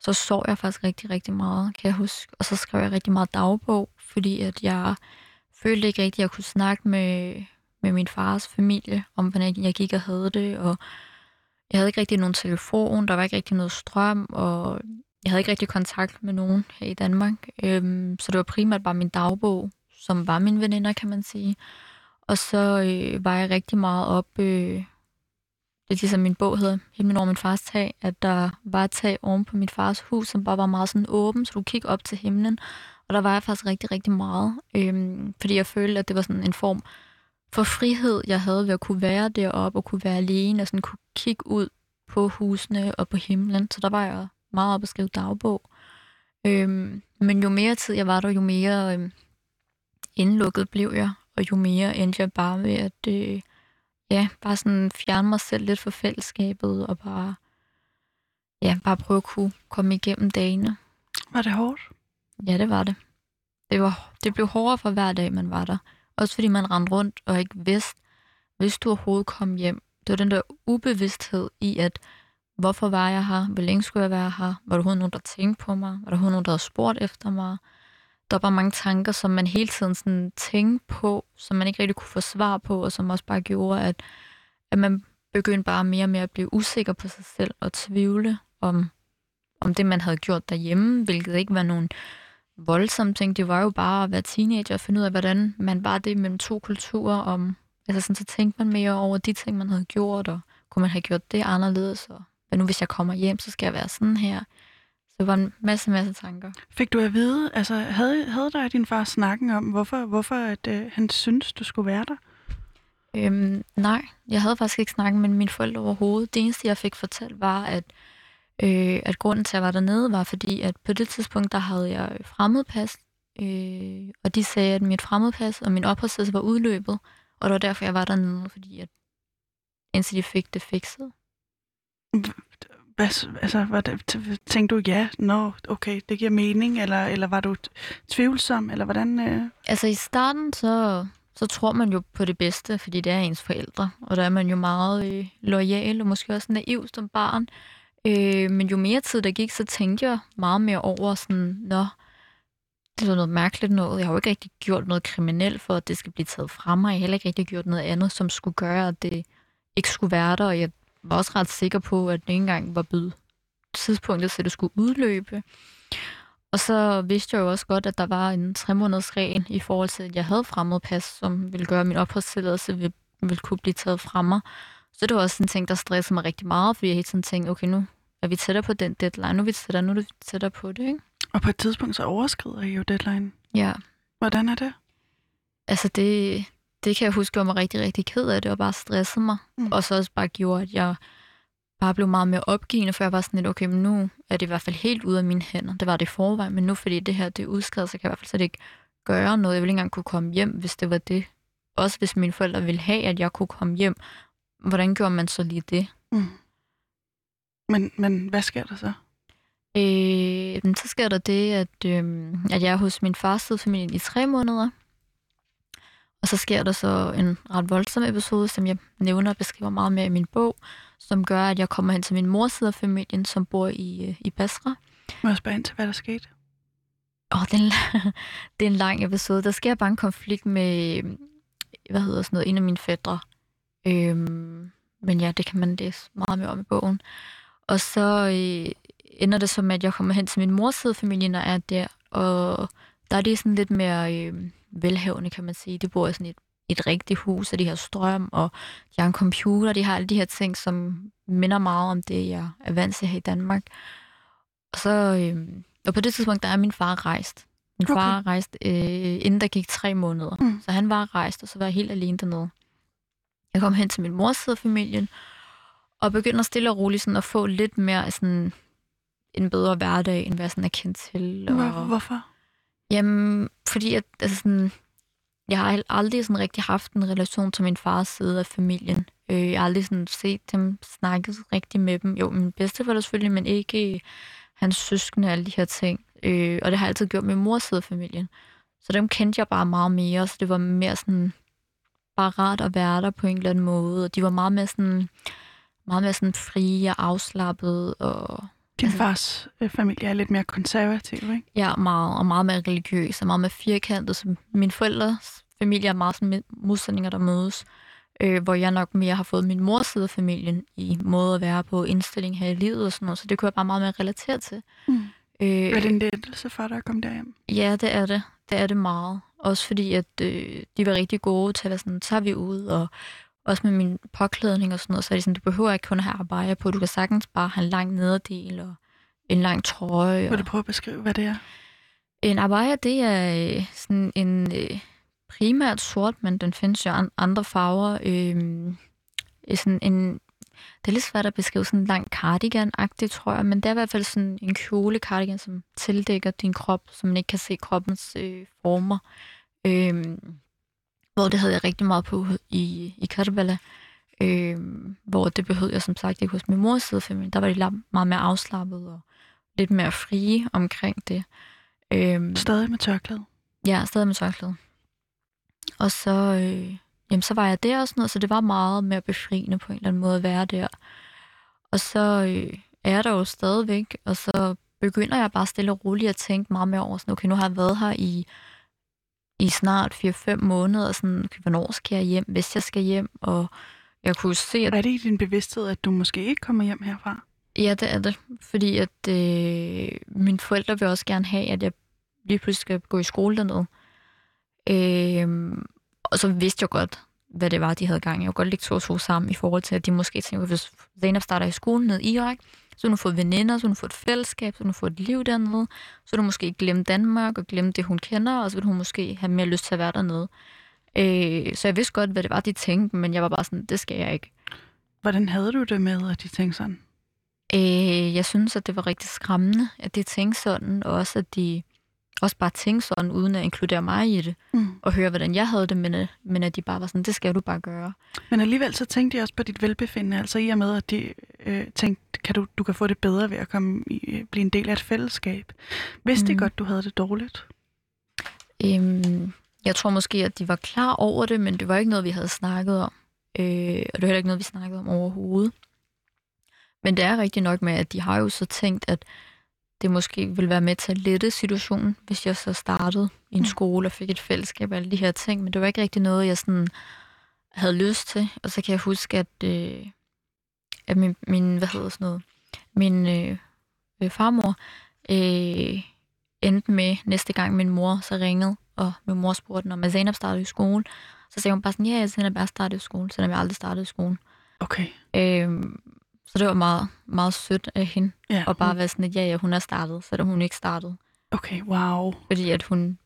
så sov jeg faktisk rigtig, rigtig meget, kan jeg huske. Og så skrev jeg rigtig meget dagbog, fordi at jeg følte ikke rigtig, at jeg kunne snakke med, med min fars familie om, hvordan jeg gik og havde det. Og jeg havde ikke rigtig nogen telefon, der var ikke rigtig noget strøm, og jeg havde ikke rigtig kontakt med nogen her i Danmark. Øhm, så det var primært bare min dagbog, som var min veninder, kan man sige. Og så øh, var jeg rigtig meget op øh, det er ligesom min bog hedder, Himlen over min fars tag, at der var et tag oven på mit fars hus, som bare var meget sådan åben, så du kigge op til himlen. Og der var jeg faktisk rigtig, rigtig meget, øh, fordi jeg følte, at det var sådan en form for frihed, jeg havde ved at kunne være deroppe og kunne være alene og sådan kunne kigge ud på husene og på himlen, så der var jeg meget op at skrive dagbog. Øhm, men jo mere tid jeg var der, jo mere øhm, indlukket blev jeg, og jo mere endte jeg bare med at øh, ja, bare sådan fjerne mig selv lidt fra fællesskabet, og bare, ja, bare prøve at kunne komme igennem dagene. Var det hårdt? Ja, det var det. Det, var, det blev hårdere for hver dag, man var der. Også fordi man rendte rundt og ikke vidste, hvis du overhovedet kom hjem. Det var den der ubevidsthed i, at hvorfor var jeg her? Hvor længe skulle jeg være her? Var der overhovedet nogen, der tænkte på mig? Var der overhovedet nogen, der havde spurgt efter mig? Der var mange tanker, som man hele tiden sådan tænkte på, som man ikke rigtig kunne få svar på, og som også bare gjorde, at, at man begyndte bare mere og mere at blive usikker på sig selv og tvivle om, om det, man havde gjort derhjemme, hvilket ikke var nogen voldsomme ting. Det var jo bare at være teenager og finde ud af, hvordan man bare det mellem to kulturer. Om, altså sådan, så tænkte man mere over de ting, man havde gjort, og kunne man have gjort det anderledes, og hvad nu hvis jeg kommer hjem, så skal jeg være sådan her. Så det var en masse, masse tanker. Fik du at vide, altså havde, havde dig din far snakken om, hvorfor, hvorfor at, øh, han synes, du skulle være der? Øhm, nej, jeg havde faktisk ikke snakket med mine forældre overhovedet. Det eneste, jeg fik fortalt, var, at, øh, at grunden til, at jeg var dernede, var fordi, at på det tidspunkt, der havde jeg fremmedpas, øh, og de sagde, at mit fremmedpas og min opholdstilladelse var udløbet, og det var derfor, jeg var dernede, fordi at indtil de fik det fikset. Hvad, altså, hvad, tænkte du, ja, nå, no, okay, det giver mening, eller, eller var du tvivlsom, eller hvordan? Øh? Altså i starten, så, så tror man jo på det bedste, fordi det er ens forældre, og der er man jo meget øh, lojal, og måske også naiv som barn. Øh, men jo mere tid der gik, så tænkte jeg meget mere over sådan, nå, det er noget mærkeligt noget. Jeg har jo ikke rigtig gjort noget kriminelt for, at det skal blive taget fra mig. Jeg har heller ikke rigtig gjort noget andet, som skulle gøre, at det ikke skulle være der, og jeg var også ret sikker på, at det ikke engang var blevet tidspunktet, så det skulle udløbe. Og så vidste jeg jo også godt, at der var en tre måneders regel i forhold til, at jeg havde fremmed pas, som ville gøre, at min opholdstilladelse ville, ville kunne blive taget fra mig. Så det var også en ting, der stressede mig rigtig meget, fordi jeg hele tiden tænkte, okay, nu er vi tættere på den deadline, nu er vi tættere, nu er vi tættere på det, ikke? Og på et tidspunkt så overskrider I jo deadline. Ja. Hvordan er det? Altså det, det kan jeg huske, jeg var rigtig, rigtig ked af det, og bare stressede mig. Mm. Og så også bare gjorde, at jeg bare blev meget mere opgivende, for jeg var sådan lidt, okay, men nu er det i hvert fald helt ude af mine hænder. Det var det i forvejen, men nu fordi det her det er udskrevet, så kan jeg i hvert fald slet ikke gøre noget. Jeg ville ikke engang kunne komme hjem, hvis det var det. Også hvis mine forældre ville have, at jeg kunne komme hjem. Hvordan gjorde man så lige det? Mm. Men, men hvad sker der så? Øh, så sker der det, at, øh, at jeg er hos min fars familie i tre måneder. Og så sker der så en ret voldsom episode, som jeg nævner og beskriver meget mere i min bog, som gør, at jeg kommer hen til min mors side af familien, som bor i, øh, i Basra. Må jeg spørge ind til, hvad der skete? Åh, oh, det, er en, det er en lang episode. Der sker bare en konflikt med, hvad hedder sådan noget, en af mine fædre. Øhm, men ja, det kan man læse meget mere om i bogen. Og så øh, ender det som, at jeg kommer hen til min mors side af familien og er der, og der er det sådan lidt mere... Øh, velhavende, kan man sige. De bor i sådan et, et rigtigt hus, og de har strøm, og de har en computer, de har alle de her ting, som minder meget om det, jeg er vant til her i Danmark. Og så, øh, og på det tidspunkt, der er min far rejst. Min okay. far rejst, øh, inden der gik tre måneder. Mm. Så han var rejst, og så var jeg helt alene dernede. Jeg kom hen til min mors side af familien, og begynder stille og roligt sådan at få lidt mere sådan en bedre hverdag, end hvad jeg sådan er kendt til. Og, Hvorfor? Jamen, fordi at, altså sådan, jeg har aldrig sådan rigtig haft en relation til min fars side af familien. Øh, jeg har aldrig sådan set dem, snakket rigtig med dem. Jo, min bedste det selvfølgelig, men ikke hans søskende og alle de her ting. Øh, og det har jeg altid gjort med mors side af familien. Så dem kendte jeg bare meget mere, så det var mere sådan, bare rart at være der på en eller anden måde. Og de var meget mere sådan, meget mere sådan frie og afslappede og din altså, fars øh, familie er lidt mere konservativ, ikke? Ja, meget, og meget mere religiøs, og meget mere firkantet. Så min forældres familie er meget sådan modsætninger, der mødes. Øh, hvor jeg nok mere har fået min mors side af familien i måde at være på, indstilling her i livet og sådan noget. Så det kunne jeg bare meget mere relatere til. Mm. Øh, er det en lettelse for dig at komme derhjem? Ja, det er det. Det er det meget. Også fordi, at øh, de var rigtig gode til at være sådan, tager vi ud, og også med min påklædning og sådan noget, så er det sådan, du behøver ikke kun have arbejde på, du kan sagtens bare have en lang nederdel og en lang trøje. Vil du prøve at beskrive, hvad det er? En abaya, det er øh, sådan en øh, primært sort, men den findes jo andre farver. Øh, sådan en, det er lidt svært at beskrive sådan en lang cardigan-agtig, tror jeg, men det er i hvert fald sådan en kjole cardigan, som tildækker din krop, så man ikke kan se kroppens øh, former. Øh, hvor det havde jeg rigtig meget på i, i Karbala, øh, hvor det behøvede jeg som sagt ikke hos min mors side, der var de meget mere afslappet og lidt mere frie omkring det. Øh, stadig med tørklæde? Ja, stadig med tørklæde. Og så, øh, jamen, så var jeg der og sådan noget, så det var meget mere befriende på en eller anden måde at være der. Og så øh, er jeg der jo stadigvæk, og så begynder jeg bare stille og roligt at tænke meget mere over, sådan, okay, nu har jeg været her i, i snart 4-5 måneder, og sådan, okay, hvornår skal jeg hjem, hvis jeg skal hjem, og jeg kunne se, at... Er det i din bevidsthed, at du måske ikke kommer hjem herfra? Ja, det er det, fordi at øh, mine forældre vil også gerne have, at jeg lige pludselig skal gå i skole dernede. Øh, og så vidste jeg godt, hvad det var, de havde gang i. Jeg kunne godt lægge to og to sammen i forhold til, at de måske tænkte, hvis Zainab starter i skolen ned i Irak, så hun fået veninder, så hun fået et fællesskab, så hun fået et liv dernede, så hun måske glemme Danmark og glemme det, hun kender, og så vil hun måske have mere lyst til at være dernede. Øh, så jeg vidste godt, hvad det var, de tænkte, men jeg var bare sådan, det skal jeg ikke. Hvordan havde du det med, at de tænkte sådan? Øh, jeg synes, at det var rigtig skræmmende, at de tænkte sådan, og også at de også bare tænke sådan, uden at inkludere mig i det, mm. og høre, hvordan jeg havde det, men, øh, men at de bare var sådan, det skal du bare gøre. Men alligevel så tænkte jeg også på dit velbefindende, altså i og med, at de øh, tænkte, kan du, du kan få det bedre ved at komme i, øh, blive en del af et fællesskab. Vidste mm. de godt, du havde det dårligt? Øhm, jeg tror måske, at de var klar over det, men det var ikke noget, vi havde snakket om. Øh, og det var heller ikke noget, vi snakkede om overhovedet. Men det er rigtigt nok med, at de har jo så tænkt, at det måske ville være med til at lette situationen, hvis jeg så startede i en mm. skole og fik et fællesskab og alle de her ting. Men det var ikke rigtig noget, jeg sådan havde lyst til. Og så kan jeg huske, at, øh, at min, min, hvad hedder sådan noget, min øh, øh, farmor øh, endte med næste gang min mor så ringede, og min mor spurgte, når Zainab startede i skole, så sagde hun bare sådan, ja, jeg Zainab er startet i skole, selvom jeg aldrig startede i skole. Okay. Øh, så det var meget, meget sødt af hende. Ja, og bare hun... være sådan, at ja, ja, hun er startet, selvom hun ikke startede. Okay, wow. Fordi at hun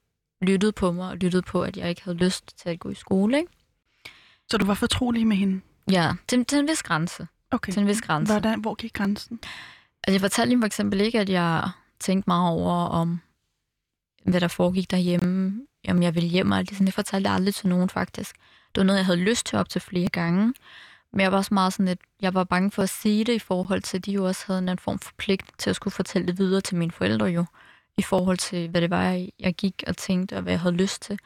lyttede på mig, og lyttede på, at jeg ikke havde lyst til at gå i skole, ikke? Så du var fortrolig med hende? Ja, til, til en vis grænse. Okay. Til en vis grænse. Hvordan, hvor gik grænsen? Altså, jeg fortalte hende for eksempel ikke, at jeg tænkte meget over, om hvad der foregik derhjemme, om jeg ville hjem og alt det. Sådan, jeg fortalte aldrig til nogen, faktisk. Det var noget, jeg havde lyst til op til flere gange. Men jeg var også meget sådan, at jeg var bange for at sige det i forhold til, at de jo også havde en form for pligt til at skulle fortælle det videre til mine forældre jo, i forhold til, hvad det var, jeg gik og tænkte, og hvad jeg havde lyst til.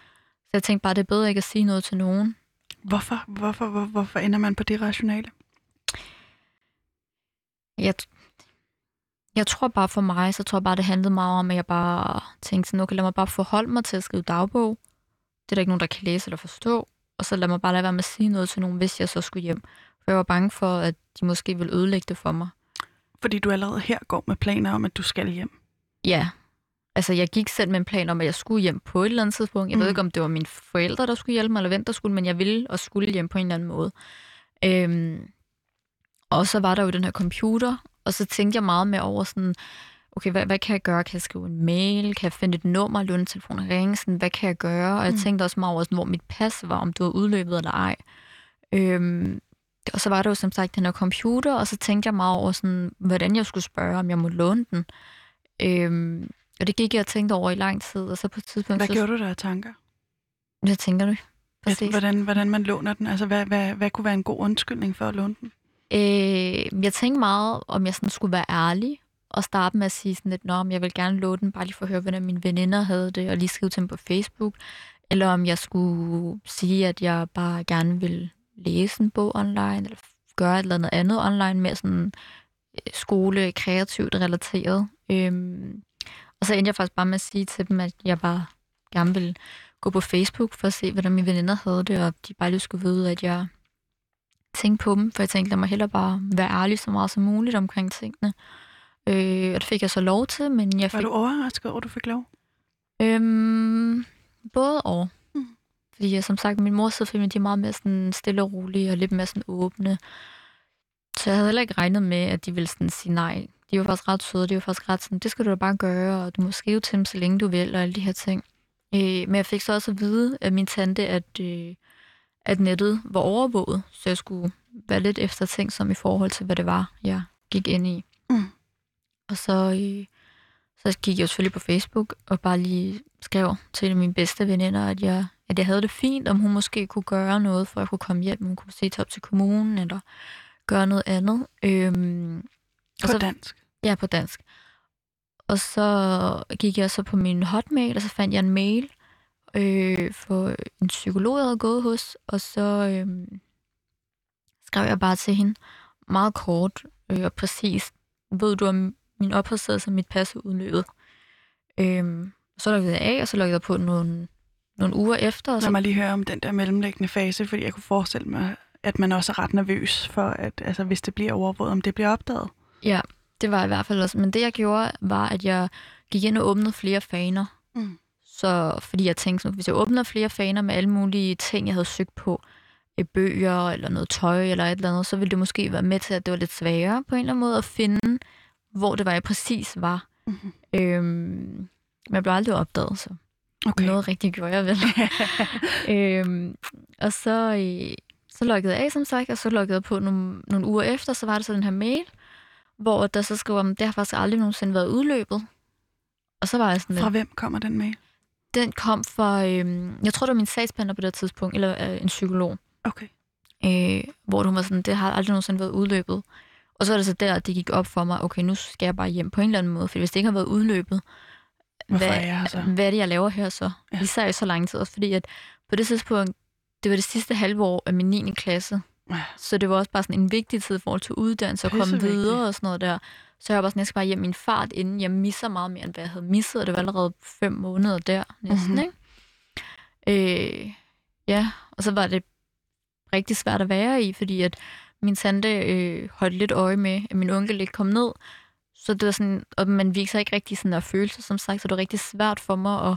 Så jeg tænkte bare, det er bedre ikke at sige noget til nogen. Hvorfor? Hvorfor, hvor, hvorfor ender man på det rationale? Jeg, jeg tror bare for mig, så tror jeg bare, det handlede meget om, at jeg bare tænkte sådan, okay, lad mig bare forholde mig til at skrive dagbog. Det er der ikke nogen, der kan læse eller forstå og så lad mig bare lade være med at sige noget til nogen, hvis jeg så skulle hjem. For jeg var bange for, at de måske ville ødelægge det for mig. Fordi du allerede her går med planer om, at du skal hjem? Ja. Altså, jeg gik selv med en plan om, at jeg skulle hjem på et eller andet tidspunkt. Jeg mm. ved ikke, om det var mine forældre, der skulle hjælpe mig, eller hvem der skulle, men jeg ville og skulle hjem på en eller anden måde. Øhm, og så var der jo den her computer, og så tænkte jeg meget mere over sådan, okay, hvad, hvad kan jeg gøre? Kan jeg skrive en mail? Kan jeg finde et nummer, låne telefon ringe? Sådan, hvad kan jeg gøre? Og jeg mm. tænkte også meget over, sådan, hvor mit pas var, om det var udløbet eller ej. Øhm, og så var der jo som sagt den her computer, og så tænkte jeg meget over, sådan, hvordan jeg skulle spørge, om jeg må låne den. Øhm, og det gik jeg og tænkte over i lang tid, og så på et tidspunkt... Hvad så, gjorde du der af tanker? Hvad tænker du? Præcis. Hvordan, hvordan man låner den? Altså, hvad, hvad, hvad kunne være en god undskyldning for at låne den? Øh, jeg tænkte meget, om jeg sådan skulle være ærlig, og starte med at sige sådan lidt, om jeg vil gerne låne den, bare lige for at høre, hvordan mine veninder havde det, og lige skrive til dem på Facebook, eller om jeg skulle sige, at jeg bare gerne vil læse en bog online, eller gøre et eller andet andet online med sådan øh, skole kreativt relateret. Øhm, og så endte jeg faktisk bare med at sige til dem, at jeg bare gerne vil gå på Facebook for at se, hvordan mine veninder havde det, og de bare lige skulle vide, at jeg tænkte på dem, for jeg tænkte, lad mig hellere bare være ærlig så meget som muligt omkring tingene. Øh, og det fik jeg så lov til, men jeg fik... Var du overrasket over, at du fik lov? Øhm, både og. Mm. Fordi jeg, som sagt, min mors side de er meget mere sådan stille og rolige og lidt mere sådan åbne. Så jeg havde heller ikke regnet med, at de ville sådan sige nej. De var faktisk ret søde, de var faktisk ret sådan, det skal du da bare gøre, og du må skrive til dem, så længe du vil, og alle de her ting. Øh, men jeg fik så også at vide af min tante, at, øh, at nettet var overvåget, så jeg skulle være lidt eftertænksom i forhold til, hvad det var, jeg gik ind i. Mm. Og så, øh, så gik jeg selvfølgelig på Facebook og bare lige skrev til mine bedste veninder, at jeg, at jeg havde det fint, om hun måske kunne gøre noget, for at jeg kunne komme hjem, hun kunne se til op til kommunen, eller gøre noget andet. Øhm, På så, dansk? Ja, på dansk. Og så gik jeg så på min hotmail, og så fandt jeg en mail øh, for en psykolog, jeg havde gået hos, og så øh, skrev jeg bare til hende meget kort øh, og præcis, ved du om min opholdstilladelse og mit pas udløbet. Øh, så lukkede jeg af, og så lukkede jeg på nogle, nogle uger efter. Og Lad så, mig lige høre om den der mellemliggende fase, fordi jeg kunne forestille mig, at man også er ret nervøs for, at altså, hvis det bliver overvåget, om det bliver opdaget. Ja, det var i hvert fald også. Men det, jeg gjorde, var, at jeg gik ind og åbnede flere faner. Mm. Så fordi jeg tænkte, sådan, hvis jeg åbner flere faner med alle mulige ting, jeg havde søgt på, i bøger eller noget tøj eller et eller andet, så ville det måske være med til, at det var lidt sværere på en eller anden måde at finde, hvor det var, jeg præcis var. Mm-hmm. Øhm, jeg blev aldrig opdaget, så Okay. noget rigtigt gjorde jeg vel. øhm, og så, øh, så lukkede jeg af, som sagt, og så lukkede jeg på nogle, nogle uger efter, så var der så den her mail, hvor der så skrev om, det har faktisk aldrig nogensinde været udløbet. Og så var jeg sådan lidt, Fra hvem kommer den mail? den kom fra, øhm, jeg tror det var min sagsbehandler på det tidspunkt, eller øh, en psykolog, Okay. øh, hvor hun var sådan, det har aldrig nogensinde været udløbet. Og så er det så der, det gik op for mig, okay, nu skal jeg bare hjem på en eller anden måde, for hvis det ikke har været udløbet, Hvorfor hvad, er jeg så? hvad er det, jeg laver her så? Ja. Især i så lang tid, også fordi at på det tidspunkt, det var det sidste halve år af min 9. klasse, Ja. så det var også bare sådan en vigtig tid i forhold til uddannelse og komme videre og sådan noget der. Så jeg var bare sådan, jeg skal bare hjem min fart, inden jeg misser meget mere, end hvad jeg havde misset, og det var allerede fem måneder der næsten, Mhm. mm-hmm. ikke? Øh, ja, og så var det rigtig svært at være i, fordi at min tante øh, holdt lidt øje med, at min onkel ikke kom ned. Så det var sådan, og man viser ikke rigtig sådan der følelser, som sagt, så det var rigtig svært for mig at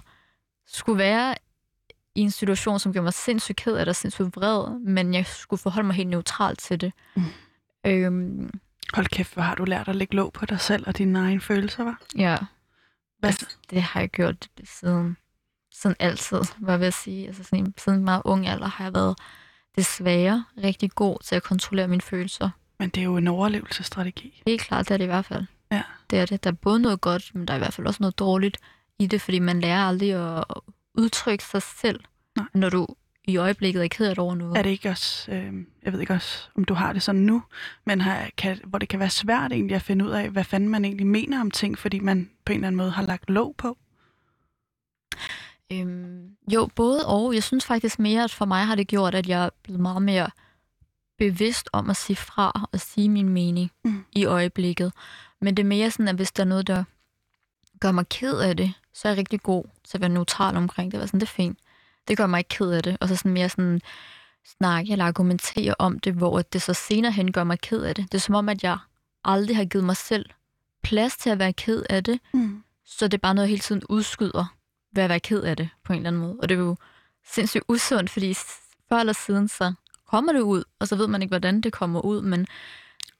skulle være i en situation, som gjorde mig sindssygt ked af det, sindssygt vred, men jeg skulle forholde mig helt neutralt til det. Mm. Øhm, Hold kæft, hvor har du lært at lægge låg på dig selv og dine egne følelser, var? ja, Hvad? altså, det har jeg gjort siden, siden altid, vil jeg sige. Altså, sådan, siden en meget ung alder har jeg været desværre rigtig god til at kontrollere mine følelser. Men det er jo en overlevelsesstrategi. Helt klart, det er det i hvert fald. Ja. Det er det. Der er både noget godt, men der er i hvert fald også noget dårligt i det, fordi man lærer aldrig at udtrykke sig selv, Nej. når du i øjeblikket er ked over noget. Er det ikke også, øh, jeg ved ikke også, om du har det sådan nu, men har, kan, hvor det kan være svært egentlig at finde ud af, hvad fanden man egentlig mener om ting, fordi man på en eller anden måde har lagt låg på? Øhm, jo, både og. Jeg synes faktisk mere, at for mig har det gjort, at jeg er blevet meget mere bevidst om at sige fra og sige min mening Mm. i øjeblikket. Men det er mere sådan, at hvis der er noget, der gør mig ked af det, så er jeg rigtig god til at være neutral omkring det. Være sådan, det er fint. Det gør mig ikke ked af det. Og så sådan mere sådan snakke eller argumentere om det, hvor det så senere hen gør mig ked af det. Det er som om, at jeg aldrig har givet mig selv plads til at være ked af det, Mm. så det er bare noget, jeg hele tiden udskyder ved at være ked af det på en eller anden måde. Og det er jo sindssygt usundt, fordi før eller siden, så kommer det ud, og så ved man ikke, hvordan det kommer ud, men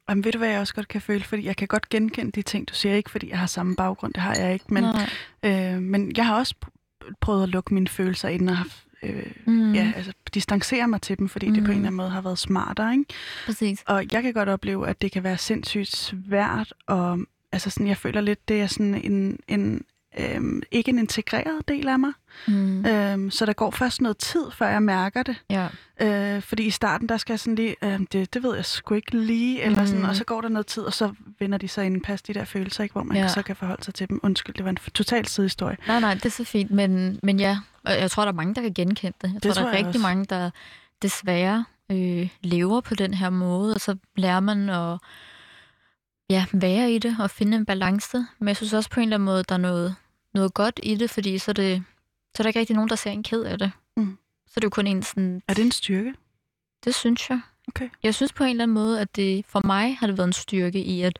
Jamen, ved du, hvad jeg også godt kan føle? Fordi jeg kan godt genkende de ting, du siger. Ikke fordi jeg har samme baggrund, det har jeg ikke. Men, nej. øh, men jeg har også pr- prøvet at lukke mine følelser ind og haft, øh, Mm, ja, altså, distancere mig til dem, fordi mm. det på en eller anden måde har været smartere. Ikke? præcis. Og jeg kan godt opleve, at det kan være sindssygt svært, og altså sådan, jeg føler lidt, det er sådan en, en øhm, ikke en integreret del af mig. Mm, Øhm, så der går først noget tid, før jeg mærker det. ja. Øh, fordi i starten, der skal jeg sådan lige, øh, det, det ved jeg sgu ikke lige, eller sådan, Mm. og så går der noget tid, og så vender de sig ind pas de der følelser, ikke, hvor man Ja. så kan forholde sig til dem. Undskyld, det var en total sidehistorie. Nej, nej, det er så fint, men, men ja, og jeg tror, der er mange, der kan genkende det. Jeg Det tror, tror der er rigtig også. mange, der desværre øh, lever på den her måde, og så lærer man at ja, være i det og finde en balance. Men jeg synes også på en eller anden måde, der er noget, noget godt i det, fordi så er, det, så er der ikke rigtig nogen, der ser en ked af det. Mm. Så er det jo kun en sådan... Er det en styrke? Det synes jeg. Okay. Jeg synes på en eller anden måde, at det for mig har det været en styrke i, at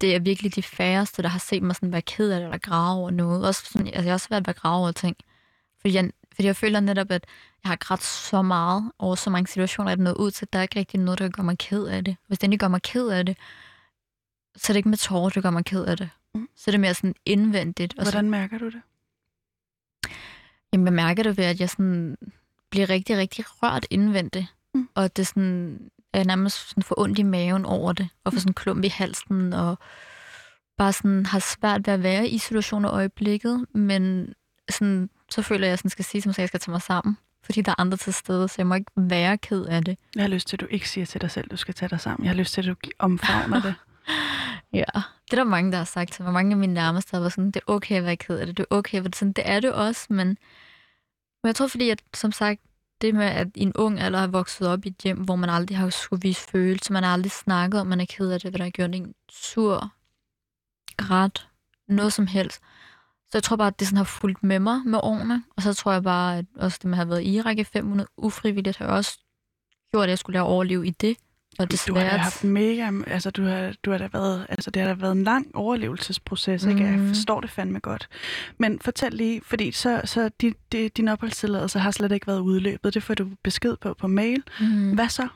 det er virkelig de færreste, der har set mig sådan være ked af det, eller grave over noget. Også sådan, altså, jeg har også været ved at grave over ting. Fordi jeg, fordi jeg føler netop, at jeg har grædt så meget over så mange situationer, at det noget ud til, at der er ikke rigtig noget, der gør mig ked af det. Hvis det ikke gør mig ked af det, så er det ikke med tårer, der gør mig ked af det. Mm. Så er det mere sådan indvendigt. Og så, Hvordan mærker du det? jamen, jeg mærker det ved, at jeg sådan blive rigtig, rigtig rørt indvendigt. Mm. Og det sådan, er nærmest sådan får ondt i maven over det, og får sådan en klump i halsen, og bare sådan har svært ved at være i situationer øjeblikket, men sådan, så føler jeg, at jeg skal sige, at jeg skal tage mig sammen fordi der er andre til stede, så jeg må ikke være ked af det. Jeg har lyst til, at du ikke siger til dig selv, at du skal tage dig sammen. Jeg har lyst til, at du omfavner det ja, det er der mange, der har sagt til mig. Mange af mine nærmeste har været sådan, det er okay at være ked af det, det er okay, at være sådan, det er det også, men, men jeg tror, fordi at, som sagt, det med, at en ung alder har vokset op i et hjem, hvor man aldrig har skulle vise følelser, man har aldrig snakket om, man er ked af det, hvad der har gjort en sur, grædt, noget som helst. Så jeg tror bare, at det sådan har fulgt med mig med årene. Og så tror jeg bare, at også det med at have været i Irak i fem måneder ufrivilligt, har også gjort, at jeg skulle lære at overleve i det. Og det du har da haft mega, altså du har, du har da været, altså det har da været en lang overlevelsesproces, mm. ikke? Jeg mhm. forstår det fandme godt. Men fortæl lige, fordi så, så din, din opholdstilladelse har slet ikke været udløbet, det får du besked på på mail. Mm. Hvad så?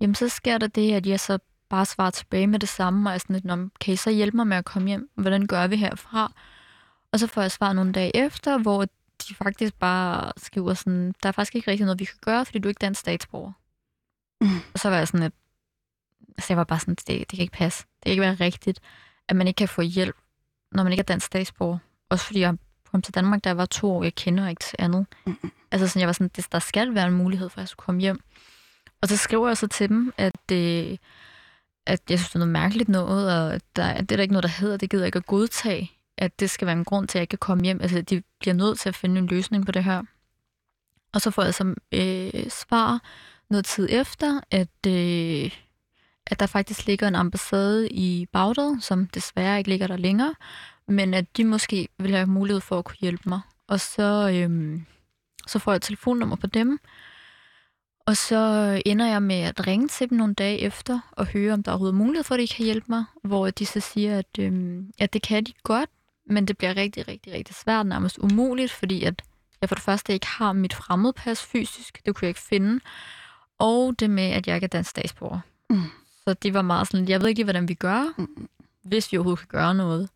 Jamen så sker der det, at jeg så bare svarer tilbage med det samme, og er sådan lidt, kan I så hjælpe mig med at komme hjem? Hvordan gør vi herfra? Og så får jeg svar nogle dage efter, hvor de faktisk bare skriver sådan, der er faktisk ikke rigtig noget, vi kan gøre, fordi du er ikke dansk statsborger. Mm. Og så var jeg sådan, at altså jeg var bare sådan, det, det kan ikke passe. Det kan ikke være rigtigt, at man ikke kan få hjælp, når man ikke er dansk statsborger. Også fordi jeg kom til Danmark, da jeg var to år, jeg kender ikke til andet. Mm. Altså sådan, jeg var sådan, det, der skal være en mulighed for, at jeg skulle komme hjem. Og så skriver jeg så til dem, at, det, at jeg synes, det er noget mærkeligt noget, og der, det er der ikke noget, der hedder, det gider jeg ikke at godtage at det skal være en grund til, at jeg ikke kan komme hjem. Altså, de bliver nødt til at finde en løsning på det her. Og så får jeg så øh, svar noget tid efter, at, øh, at der faktisk ligger en ambassade i Bagdad, som desværre ikke ligger der længere, men at de måske vil have mulighed for at kunne hjælpe mig. Og så, øh, så får jeg et telefonnummer på dem, og så ender jeg med at ringe til dem nogle dage efter og høre, om der er overhovedet mulighed for, at de kan hjælpe mig, hvor de så siger, at, øh, at det kan de godt, men det bliver rigtig, rigtig, rigtig svært, nærmest umuligt, fordi at jeg for det første ikke har mit fremmedpas fysisk, det kunne jeg ikke finde, og det med, at jeg ikke er dansk statsborger. Mm. Så det var meget sådan, jeg ved ikke hvordan vi gør, mm. hvis vi overhovedet kan gøre noget.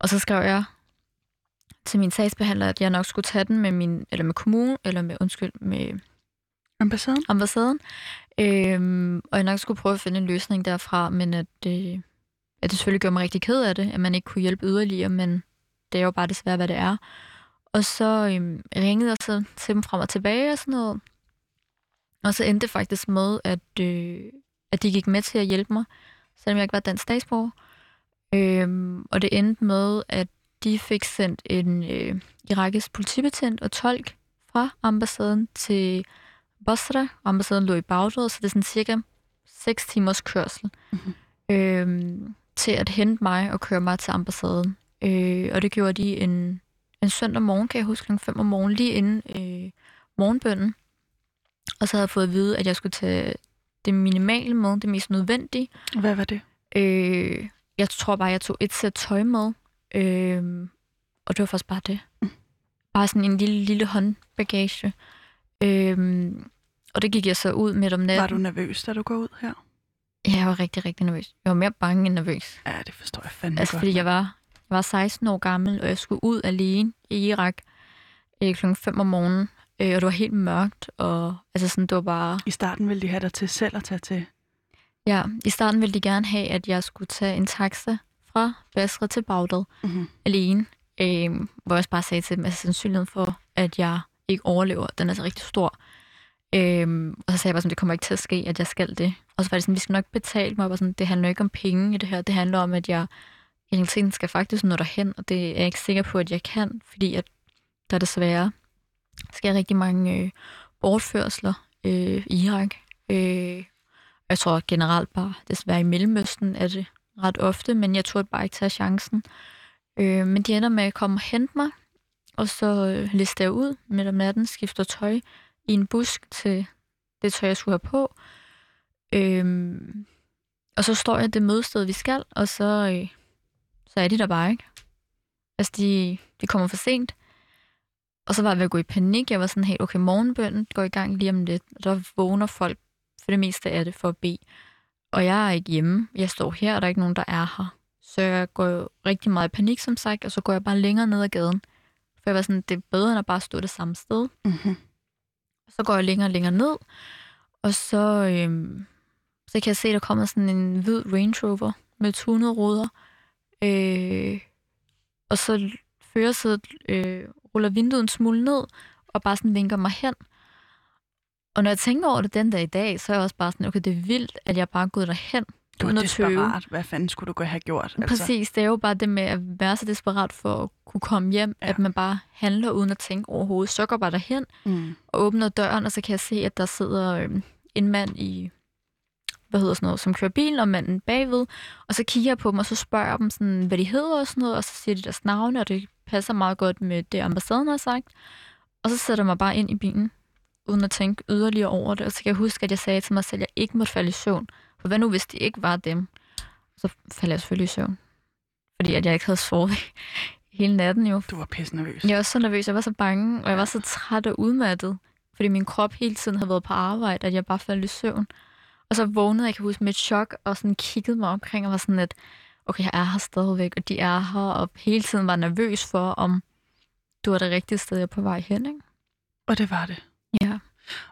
Og så skrev jeg til min sagsbehandler, at jeg nok skulle tage den med min, eller med kommunen, eller med, undskyld, med ambassaden. ambassaden. Øhm, og jeg nok skulle prøve at finde en løsning derfra, men at, øh, at det selvfølgelig gør mig rigtig ked af det, at man ikke kunne hjælpe yderligere, men det er jo bare desværre, hvad det er. Og så øhm, ringede jeg så til dem frem og tilbage og sådan noget. Og så endte det faktisk med, at, øh, at de gik med til at hjælpe mig, selvom jeg ikke var dansk statsborger. Øhm, og det endte med, at de fik sendt en øh, irakisk politibetjent og tolk fra ambassaden til Basra. Ambassaden lå i Bagdad, så det er sådan cirka 6 timers kørsel. Mm-hmm. Øhm, til at hente mig og køre mig til ambassaden. Øh, og det gjorde de en, en søndag morgen, kan jeg huske, kl. 5 om morgenen, lige inden øh, morgenbønnen. Og så havde jeg fået at vide, at jeg skulle tage det minimale med, det mest nødvendige. Hvad var det? Øh, jeg tror bare, jeg tog et sæt tøj med. Øh, og det var faktisk bare det. Mm. Bare sådan en lille, lille håndbagage. Øh, og det gik jeg så ud midt om natten. Var du nervøs, da du går ud her? Ja, jeg var rigtig, rigtig nervøs. Jeg var mere bange end nervøs. Ja, det forstår jeg fandme altså, godt. fordi jeg var, jeg var 16 år gammel, og jeg skulle ud alene i Irak øh, kl. 5 om morgenen. Øh, og det var helt mørkt, og altså sådan, det var bare... I starten ville de have dig til selv at tage til? Ja, i starten ville de gerne have, at jeg skulle tage en taxa fra Basra til Bagdad mm-hmm. alene. Øh, hvor jeg bare sagde til dem, at sandsynligheden for, at jeg ikke overlever, den er så rigtig stor. Øhm, og så sagde jeg bare sådan, det kommer ikke til at ske, at jeg skal det. Og så var det sådan, vi skal nok betale mig. Og sådan, det handler ikke om penge i det her. Det handler om, at jeg i realiteten skal faktisk nå derhen, og det er jeg ikke sikker på, at jeg kan, fordi at der desværre sker rigtig mange øh, bortførsler øh, i Irak. Øh, jeg tror generelt bare, desværre i Mellemøsten er det ret ofte, men jeg tror bare ikke tage chancen. Øh, men de ender med at komme og hente mig, og så øh, lister jeg ud midt om natten, skifter tøj, i en busk til det tøj, jeg skulle have på. Øh, og så står jeg det mødested, vi skal, og så, øh, så er de der bare ikke. Altså, de, de kommer for sent. Og så var jeg ved at gå i panik. Jeg var sådan helt, okay, morgenbønnen går i gang lige om lidt. Og der vågner folk for det meste af det for at bede. Og jeg er ikke hjemme. Jeg står her, og der er ikke nogen, der er her. Så jeg går rigtig meget i panik, som sagt, og så går jeg bare længere ned ad gaden. For jeg var sådan, det er bedre end at bare stå det samme sted. Mm-hmm. Så går jeg længere og længere ned, og så, øhm, så kan jeg se, der kommer sådan en hvid Range Rover med tunede ruder. Øh, og så førersædet øh, ruller vinduet en smule ned, og bare sådan vinker mig hen. Og når jeg tænker over det den dag i dag, så er jeg også bare sådan, okay, det er vildt, at jeg bare er gået derhen. Du er desperat. Hvad fanden skulle du gå have gjort? Altså. Præcis, det er jo bare det med at være så desperat for at kunne komme hjem, Ja. at man bare handler uden at tænke overhovedet. Så går bare derhen Mm. og åbner døren, og så kan jeg se, at der sidder øhm, en mand i, hvad hedder sådan noget, som kører bilen, og manden bagved. Og så kigger jeg på dem, og så spørger jeg dem, sådan, hvad de hedder og sådan noget, og så siger de deres navne, og det passer meget godt med det, ambassaden har sagt. Og så sætter jeg mig bare ind i bilen, uden at tænke yderligere over det. Og så kan jeg huske, at jeg sagde til mig selv, at jeg ikke måtte falde i søvn. For hvad nu, hvis det ikke var dem? Så faldt jeg selvfølgelig i søvn. Fordi at jeg ikke havde sovet hele natten jo. Du var pisse nervøs. Jeg var så nervøs, jeg var så bange, og jeg var så træt og udmattet, fordi min krop hele tiden havde været på arbejde, at jeg bare faldt i søvn. Og så vågnede jeg, kan huske, med et chok, og sådan kiggede mig omkring, og var sådan, at okay, jeg er her stadigvæk, og de er her, og hele tiden var nervøs for, om du er det rigtige sted, jeg er på vej hen, ikke? Og det var det. Ja.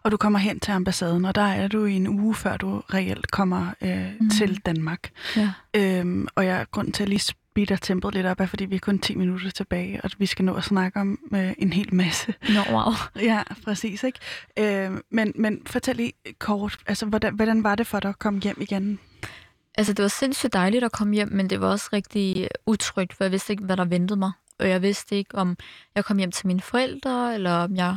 Og du kommer hen til ambassaden, og der er du i en uge, før du reelt kommer øh, mm. Til Danmark. Ja. Øhm, og jeg grund til at lige speeder tempoet lidt op, er fordi vi er kun 10 minutter tilbage, og vi skal nå at snakke om øh, en hel masse. Nå, wow. Ja, præcis, ikke? Øh, men, men fortæl lige kort, altså hvordan, hvordan var det for dig at komme hjem igen? Altså, det var sindssygt dejligt at komme hjem, men det var også rigtig utrygt, for jeg vidste ikke, hvad der ventede mig. Og jeg vidste ikke, om jeg kom hjem til mine forældre, eller om jeg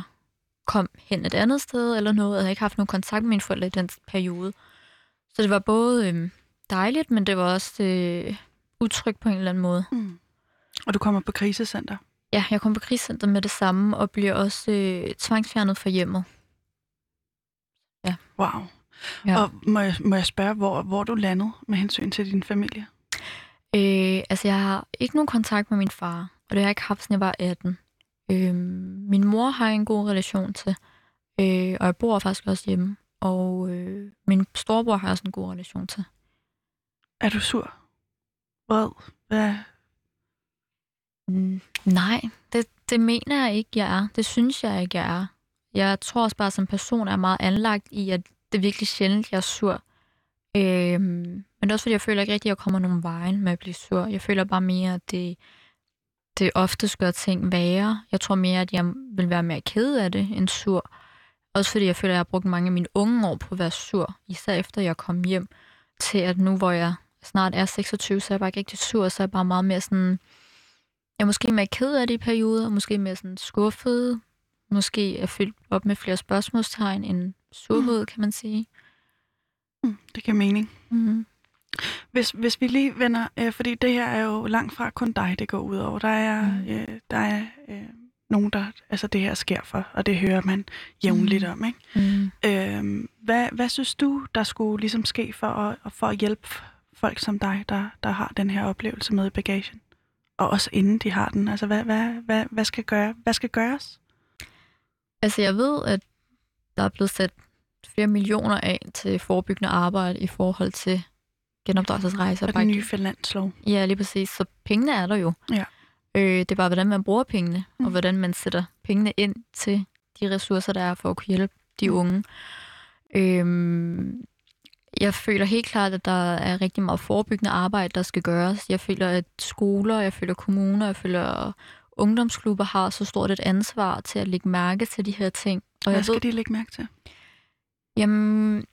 kom hen et andet sted, eller noget. Jeg havde ikke haft nogen kontakt med mine forældre i den periode. Så det var både øhm, dejligt, men det var også øh, utrygt på en eller anden måde. Mm. Og du kommer på krisecenter. Ja, jeg kom på krigscenter med det samme, og bliver også øh, tvangsfjernet fra hjemmet. Wow. Ja. Og må jeg, må jeg spørge, hvor, hvor du landede med hensyn til din familie? Øh, altså, jeg har ikke nogen kontakt med min far, og det har jeg ikke haft, siden jeg var 18. Øh, min mor har jeg en god relation til, øh, og jeg bor faktisk også hjemme. Og øh, min storebror har jeg også en god relation til. Er du sur? Vred? Hvad? Mm, nej, det, det mener jeg ikke, jeg er. Det synes jeg ikke, jeg er. Jeg tror også bare, som person er meget anlagt i, at det er virkelig sjældent, jeg er sur. Øhm, men det er også fordi, jeg føler ikke rigtig, at jeg kommer nogen vejen med at blive sur. Jeg føler bare mere, at det, det ofte gør ting værre. Jeg tror mere, at jeg vil være mere ked af det end sur. Også fordi jeg føler, at jeg har brugt mange af mine unge år på at være sur. Især efter jeg kom hjem til, at nu hvor jeg snart er 26, så er jeg bare ikke rigtig sur. Så er jeg bare meget mere sådan... Jeg er måske mere ked af det i perioder, måske mere sådan skuffet, måske er fyldt op med flere spørgsmålstegn end surhed, kan man sige. Mm, det giver mening. Mm-hmm. Hvis, hvis vi lige vender, øh, fordi det her er jo langt fra kun dig, det går ud over. Der er, Mm. mm. øh, der er øh, nogen, der altså det her sker for, og det hører man jævnligt Mm. om. Ikke? Mm. Øh, hvad, hvad synes du, der skulle ligesom ske for at, for at hjælpe folk som dig, der, der har den her oplevelse med i bagagen? Og også inden de har den. Altså, hvad, hvad, hvad, hvad, skal, gøre, hvad skal gøres? Altså, jeg ved, at der er blevet sat flere millioner af til forebyggende arbejde i forhold til genopdragelsesrejser. Og den nye finanslov. Ja, lige præcis. Så pengene er der jo. Ja. Øh, det er bare, hvordan man bruger pengene, mm. Mm. og hvordan man sætter pengene ind til de ressourcer, der er for at kunne hjælpe de Mm. unge. Øhm, jeg føler helt klart, at der er rigtig meget forebyggende arbejde, der skal gøres. Jeg føler, at skoler, jeg føler kommuner, jeg føler ungdomsklubber har så stort et ansvar til at lægge mærke til de her ting. Og Hvad jeg skal ved, de lægge mærke til? Jamen,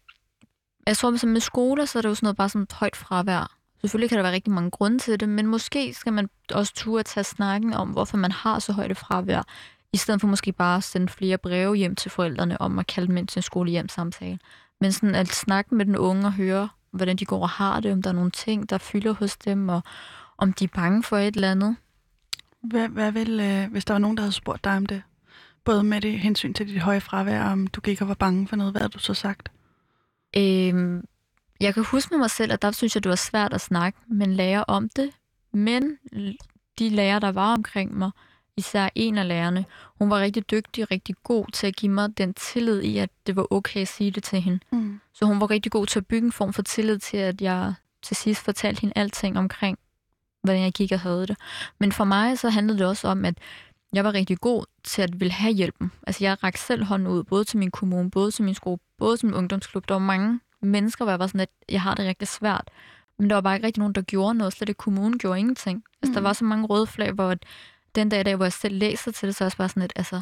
jeg tror, at med skoler, så er det jo sådan noget bare sådan et højt fravær. Selvfølgelig kan der være rigtig mange grunde til det, men måske skal man også turde at tage snakken om, hvorfor man har så højt et fravær, i stedet for måske bare at sende flere breve hjem til forældrene om at kalde dem ind til en skolehjemsamtale. Men sådan at snakke med den unge og høre, hvordan de går og har det, om der er nogle ting, der fylder hos dem, og om de er bange for et eller andet. Hvad, hvad vil, øh, hvis der var nogen, der havde spurgt dig om det? Både med det hensyn til dit høje fravær, om du gik og var bange for noget, hvad havde du så sagt? Øhm, jeg kan huske med mig selv, at der synes jeg, det var svært at snakke med en lærer om det. Men de lærere, der var omkring mig, især en af lærerne, hun var rigtig dygtig og rigtig god til at give mig den tillid i, at det var okay at sige det til hende. Mm. Så hun var rigtig god til at bygge en form for tillid til, at jeg til sidst fortalte hende alting omkring, hvordan jeg gik og havde det. Men for mig så handlede det også om, at jeg var rigtig god til at ville have hjælpen. Altså, jeg rakte selv hånden ud, både til min kommune, både til min skole, både til min ungdomsklub. Der var mange mennesker, hvor jeg var sådan, at jeg har det rigtig svært. Men der var bare ikke rigtig nogen, der gjorde noget. Slet ikke kommunen gjorde ingenting. Altså, mm. der var så mange røde flag, hvor den dag i dag, hvor jeg selv læser til det, så er jeg bare sådan lidt, altså,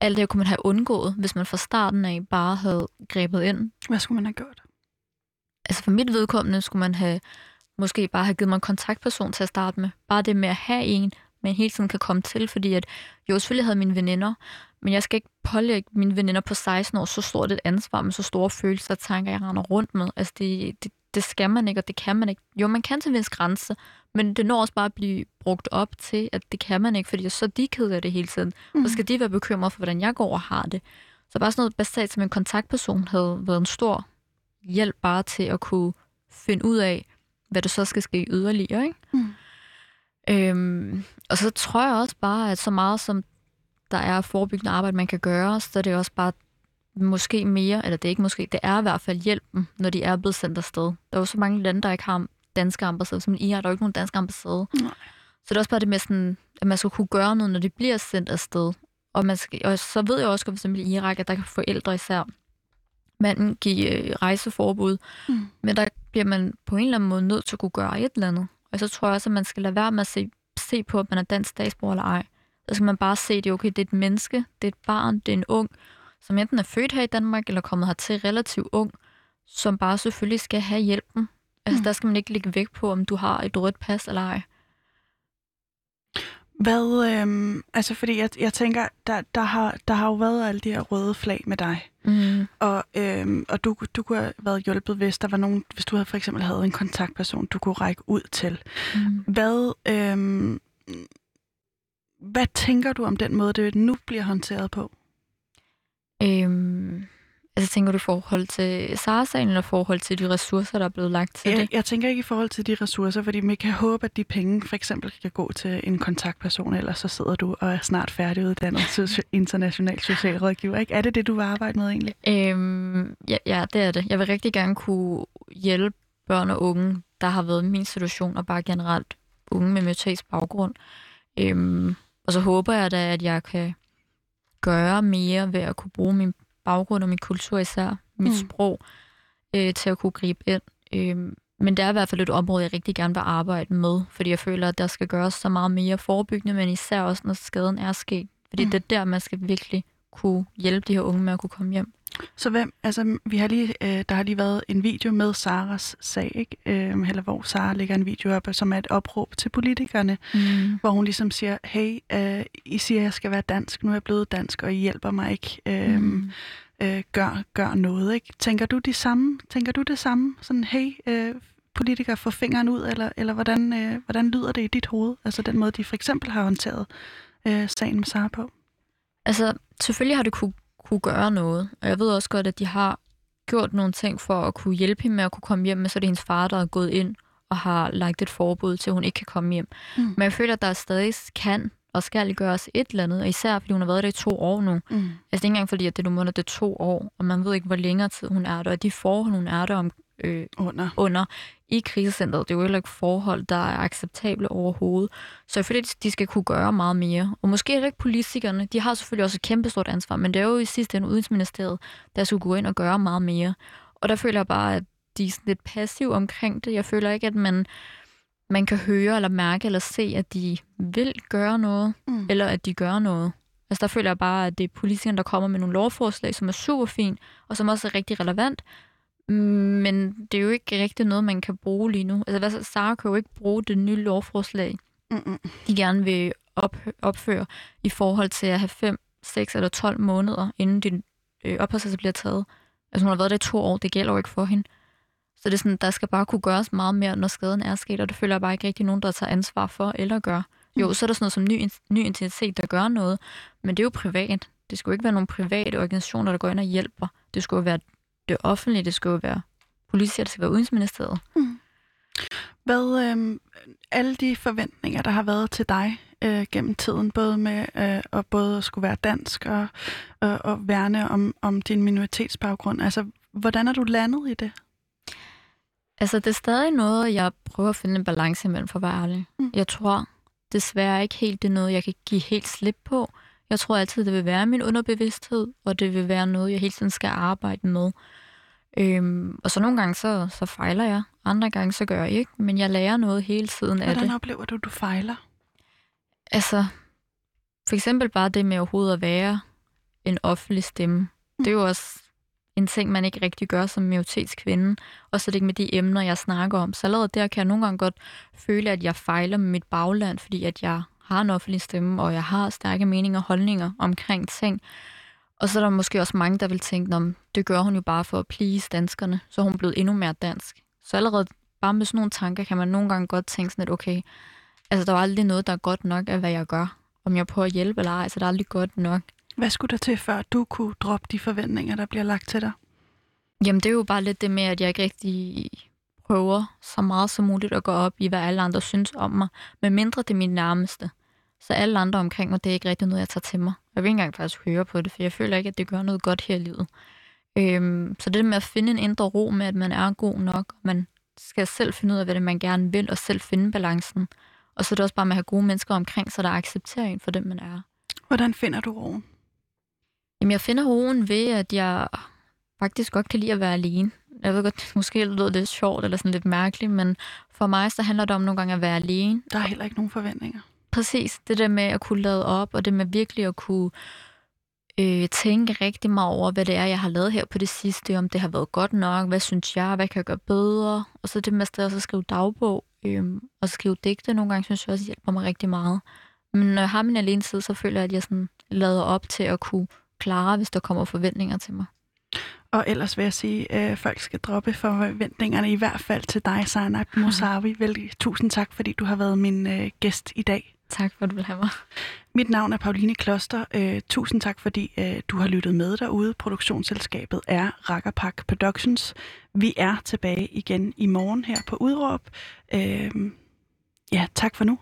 alt det kunne man have undgået, hvis man fra starten af bare havde grebet ind. Hvad skulle man have gjort? Altså for mit vedkommende skulle man have måske bare have givet mig en kontaktperson til at starte med. Bare det med at have en, man hele tiden kan komme til, fordi at jo selvfølgelig havde mine veninder, men jeg skal ikke pålægge mine veninder på 16 år så stort et ansvar med så store følelser og tanker, jeg render rundt med. Altså det, det, det skal man ikke, og det kan man ikke. Jo, man kan til en vis grænse, men det når også bare at blive brugt op til, at det kan man ikke, fordi så de keder det hele tiden. Mm. Så skal de være bekymret for, hvordan jeg går og har det. Så bare sådan noget basalt som en kontaktperson havde været en stor hjælp bare til at kunne finde ud af, hvad der så skal ske yderligere. Ikke? Mm. Øhm, og så tror jeg også bare, at så meget som der er forebyggende arbejde, man kan gøre, så er det også bare måske mere, eller det er ikke måske, det er i hvert fald hjælpen, når de er blevet sendt afsted. Der er jo så mange lande, der ikke har danske ambassader, som I har, der er jo ikke nogen danske ambassade. Nej. Så det er også bare det med sådan, at man skal kunne gøre noget, når de bliver sendt afsted. Og, man skal, og så ved jeg også, for eksempel i Irak, at der kan forældre især manden give øh, rejseforbud, mm. men der bliver man på en eller anden måde nødt til at kunne gøre et eller andet. Og så tror jeg også, at man skal lade være med at se, se på, at man er dansk statsborger eller ej. Så skal man bare se, at det er okay, det er et menneske, det er et barn, det er en ung, som enten er født her i Danmark, eller kommet hertil relativt ung, som bare selvfølgelig skal have hjælpen. Altså, mm. der skal man ikke lægge vægt på, om du har et rødt pas eller ej. Hvad, øhm, altså fordi jeg, jeg tænker, der, der, har, der har jo været alle de her røde flag med dig. Mm. Og, øhm, og du, du kunne have været hjulpet, hvis der var nogen, hvis du havde for eksempel havde en kontaktperson, du kunne række ud til. Mm. Hvad, øhm, hvad tænker du om den måde, det nu bliver håndteret på? Øhm, Altså tænker du i forhold til SARS-sagen, eller i forhold til de ressourcer, der er blevet lagt til jeg, det? Jeg tænker ikke i forhold til de ressourcer, fordi man kan håbe, at de penge for eksempel kan gå til en kontaktperson, eller så sidder du og er snart færdiguddannet til international socialrådgiver. Ikke? Er det det, du vil arbejde med egentlig? Øhm, ja, ja, det er det. Jeg vil rigtig gerne kunne hjælpe børn og unge, der har været i min situation, og bare generelt unge med minoritets baggrund. Øhm, og så håber jeg da, at jeg kan gøre mere ved at kunne bruge min baggrund og min kultur især, mit mm. sprog, øh, til at kunne gribe ind. Øh, men det er i hvert fald et område, jeg rigtig gerne vil arbejde med, fordi jeg føler, at der skal gøres så meget mere forebyggende, men især også, når skaden er sket. Fordi mm. det er der, man skal virkelig kunne hjælpe de her unge med at kunne komme hjem. Så hvem, altså vi har lige, øh, der har lige været en video med Saras sag, ikke? Øh, eller hvor Sara lægger en video op, som er et opråb til politikerne, mm. hvor hun ligesom siger, hey, øh, I siger, at jeg skal være dansk, nu er jeg blevet dansk, og I hjælper mig ikke. Øh, mm. øh, gør, gør noget, ikke? Tænker du, de samme, tænker du det samme? Sådan, hey, øh, politikere får fingeren ud, eller, eller hvordan, øh, hvordan lyder det i dit hoved? Altså den måde, de for eksempel har håndteret øh, sagen med Sara på? Altså, selvfølgelig har det kunne kunne gøre noget. Og jeg ved også godt, at de har gjort nogle ting for at kunne hjælpe hende med at kunne komme hjem, men så er det hendes far, der er gået ind og har lagt et forbud til, at hun ikke kan komme hjem. Mm. Men jeg føler, at der stadig kan og skal gøres et eller andet, og især fordi hun har været der i to år nu. Mm. Altså det er ikke engang fordi, at det er nu det er to år, og man ved ikke, hvor længere tid hun er der, og de forhold, hun er der om, øh, under. under i krisecentret. Det er jo heller ikke forhold, der er acceptable overhovedet. Så jeg føler, at de skal kunne gøre meget mere. Og måske er det ikke politikerne. De har selvfølgelig også et kæmpestort ansvar, men det er jo i sidste ende Udenrigsministeriet, der skulle gå ind og gøre meget mere. Og der føler jeg bare, at de er sådan lidt passive omkring det. Jeg føler ikke, at man, man kan høre eller mærke eller se, at de vil gøre noget, mm. eller at de gør noget. Altså der føler jeg bare, at det er politikerne, der kommer med nogle lovforslag, som er super fint, og som også er rigtig relevant, men det er jo ikke rigtig noget, man kan bruge lige nu. Altså, hvad, Sara kan jo ikke bruge det nye lovforslag, Mm-mm. de gerne vil op, opføre i forhold til at have 5, 6 eller 12 måneder, inden din øh, opholdstilladelse bliver taget. Altså, hun har været der i to år, det gælder jo ikke for hende. Så det er sådan, der skal bare kunne gøres meget mere, når skaden er sket, og det føler jeg bare ikke rigtig nogen, der tager ansvar for eller gør. Jo, mm. så er der sådan noget som ny, ny intensitet, der gør noget, men det er jo privat. Det skulle ikke være nogle private organisationer, der går ind og hjælper. Det skulle jo være det offentlige, det skal jo være politi, det skal være udenrigsministeriet. Mm. Hvad, øh, alle de forventninger, der har været til dig øh, gennem tiden, både med øh, at både skulle være dansk og, og, og værne om, om din minoritetsbaggrund, altså hvordan er du landet i det? Altså det er stadig noget, jeg prøver at finde en balance imellem for at være ærlig. Mm. Jeg tror, desværre ikke helt det er noget, jeg kan give helt slip på. Jeg tror altid, det vil være min underbevidsthed, og det vil være noget, jeg hele tiden skal arbejde med. Øhm, og så nogle gange, så, så fejler jeg. Andre gange, så gør jeg ikke. Men jeg lærer noget hele tiden Hvordan af det. oplever du, du fejler? Altså, for eksempel bare det med overhovedet at være en offentlig stemme. Det er jo også en ting, man ikke rigtig gør som minoritetskvinde. Og så det ikke med de emner, jeg snakker om. Så allerede der kan jeg nogle gange godt føle, at jeg fejler med mit bagland, fordi at jeg har en offentlig stemme, og jeg har stærke meninger og holdninger omkring ting. Og så er der måske også mange, der vil tænke, om det gør hun jo bare for at please danskerne, så er hun blevet endnu mere dansk. Så allerede bare med sådan nogle tanker, kan man nogle gange godt tænke sådan lidt, okay, altså der er aldrig noget, der er godt nok af, hvad jeg gør. Om jeg prøver at hjælpe eller ej, så der er aldrig godt nok. Hvad skulle der til, før du kunne droppe de forventninger, der bliver lagt til dig? Jamen det er jo bare lidt det med, at jeg ikke rigtig prøver så meget som muligt at gå op i, hvad alle andre synes om mig, med mindre det er min nærmeste. Så alle andre omkring mig, det er ikke rigtig noget, jeg tager til mig. Jeg vil ikke engang faktisk høre på det, for jeg føler ikke, at det gør noget godt her i livet. Øhm, så det med at finde en indre ro med, at man er god nok, og man skal selv finde ud af, hvad det man gerne vil, og selv finde balancen. Og så er det også bare med at have gode mennesker omkring sig, der accepterer en for den, man er. Hvordan finder du roen? Jamen, jeg finder roen ved, at jeg faktisk godt kan lide at være alene. Jeg ved godt, måske det lyder lidt sjovt eller sådan lidt mærkeligt, men for mig så handler det om nogle gange at være alene. Der er heller ikke nogen forventninger. Præcis, det der med at kunne lade op, og det med virkelig at kunne øh, tænke rigtig meget over, hvad det er, jeg har lavet her på det sidste, om det har været godt nok, hvad synes jeg, hvad kan jeg gøre bedre, og så det med at også skrive dagbog, øh, og skrive digte nogle gange, synes jeg også hjælper mig rigtig meget. Men når jeg har min alene tid, så føler jeg, at jeg sådan lader op til at kunne klare, hvis der kommer forventninger til mig. Og ellers vil jeg sige, at øh, folk skal droppe forventningerne, i hvert fald til dig, Sarnab Mosavi. Vel, tusind tak, fordi du har været min øh, gæst i dag. Tak for, at du vil have mig. Mit navn er Pauline Kloster. Øh, tusind tak, fordi øh, du har lyttet med derude. Produktionsselskabet er Rakkerpak Productions. Vi er tilbage igen i morgen her på Udråb. Øh, ja, tak for nu.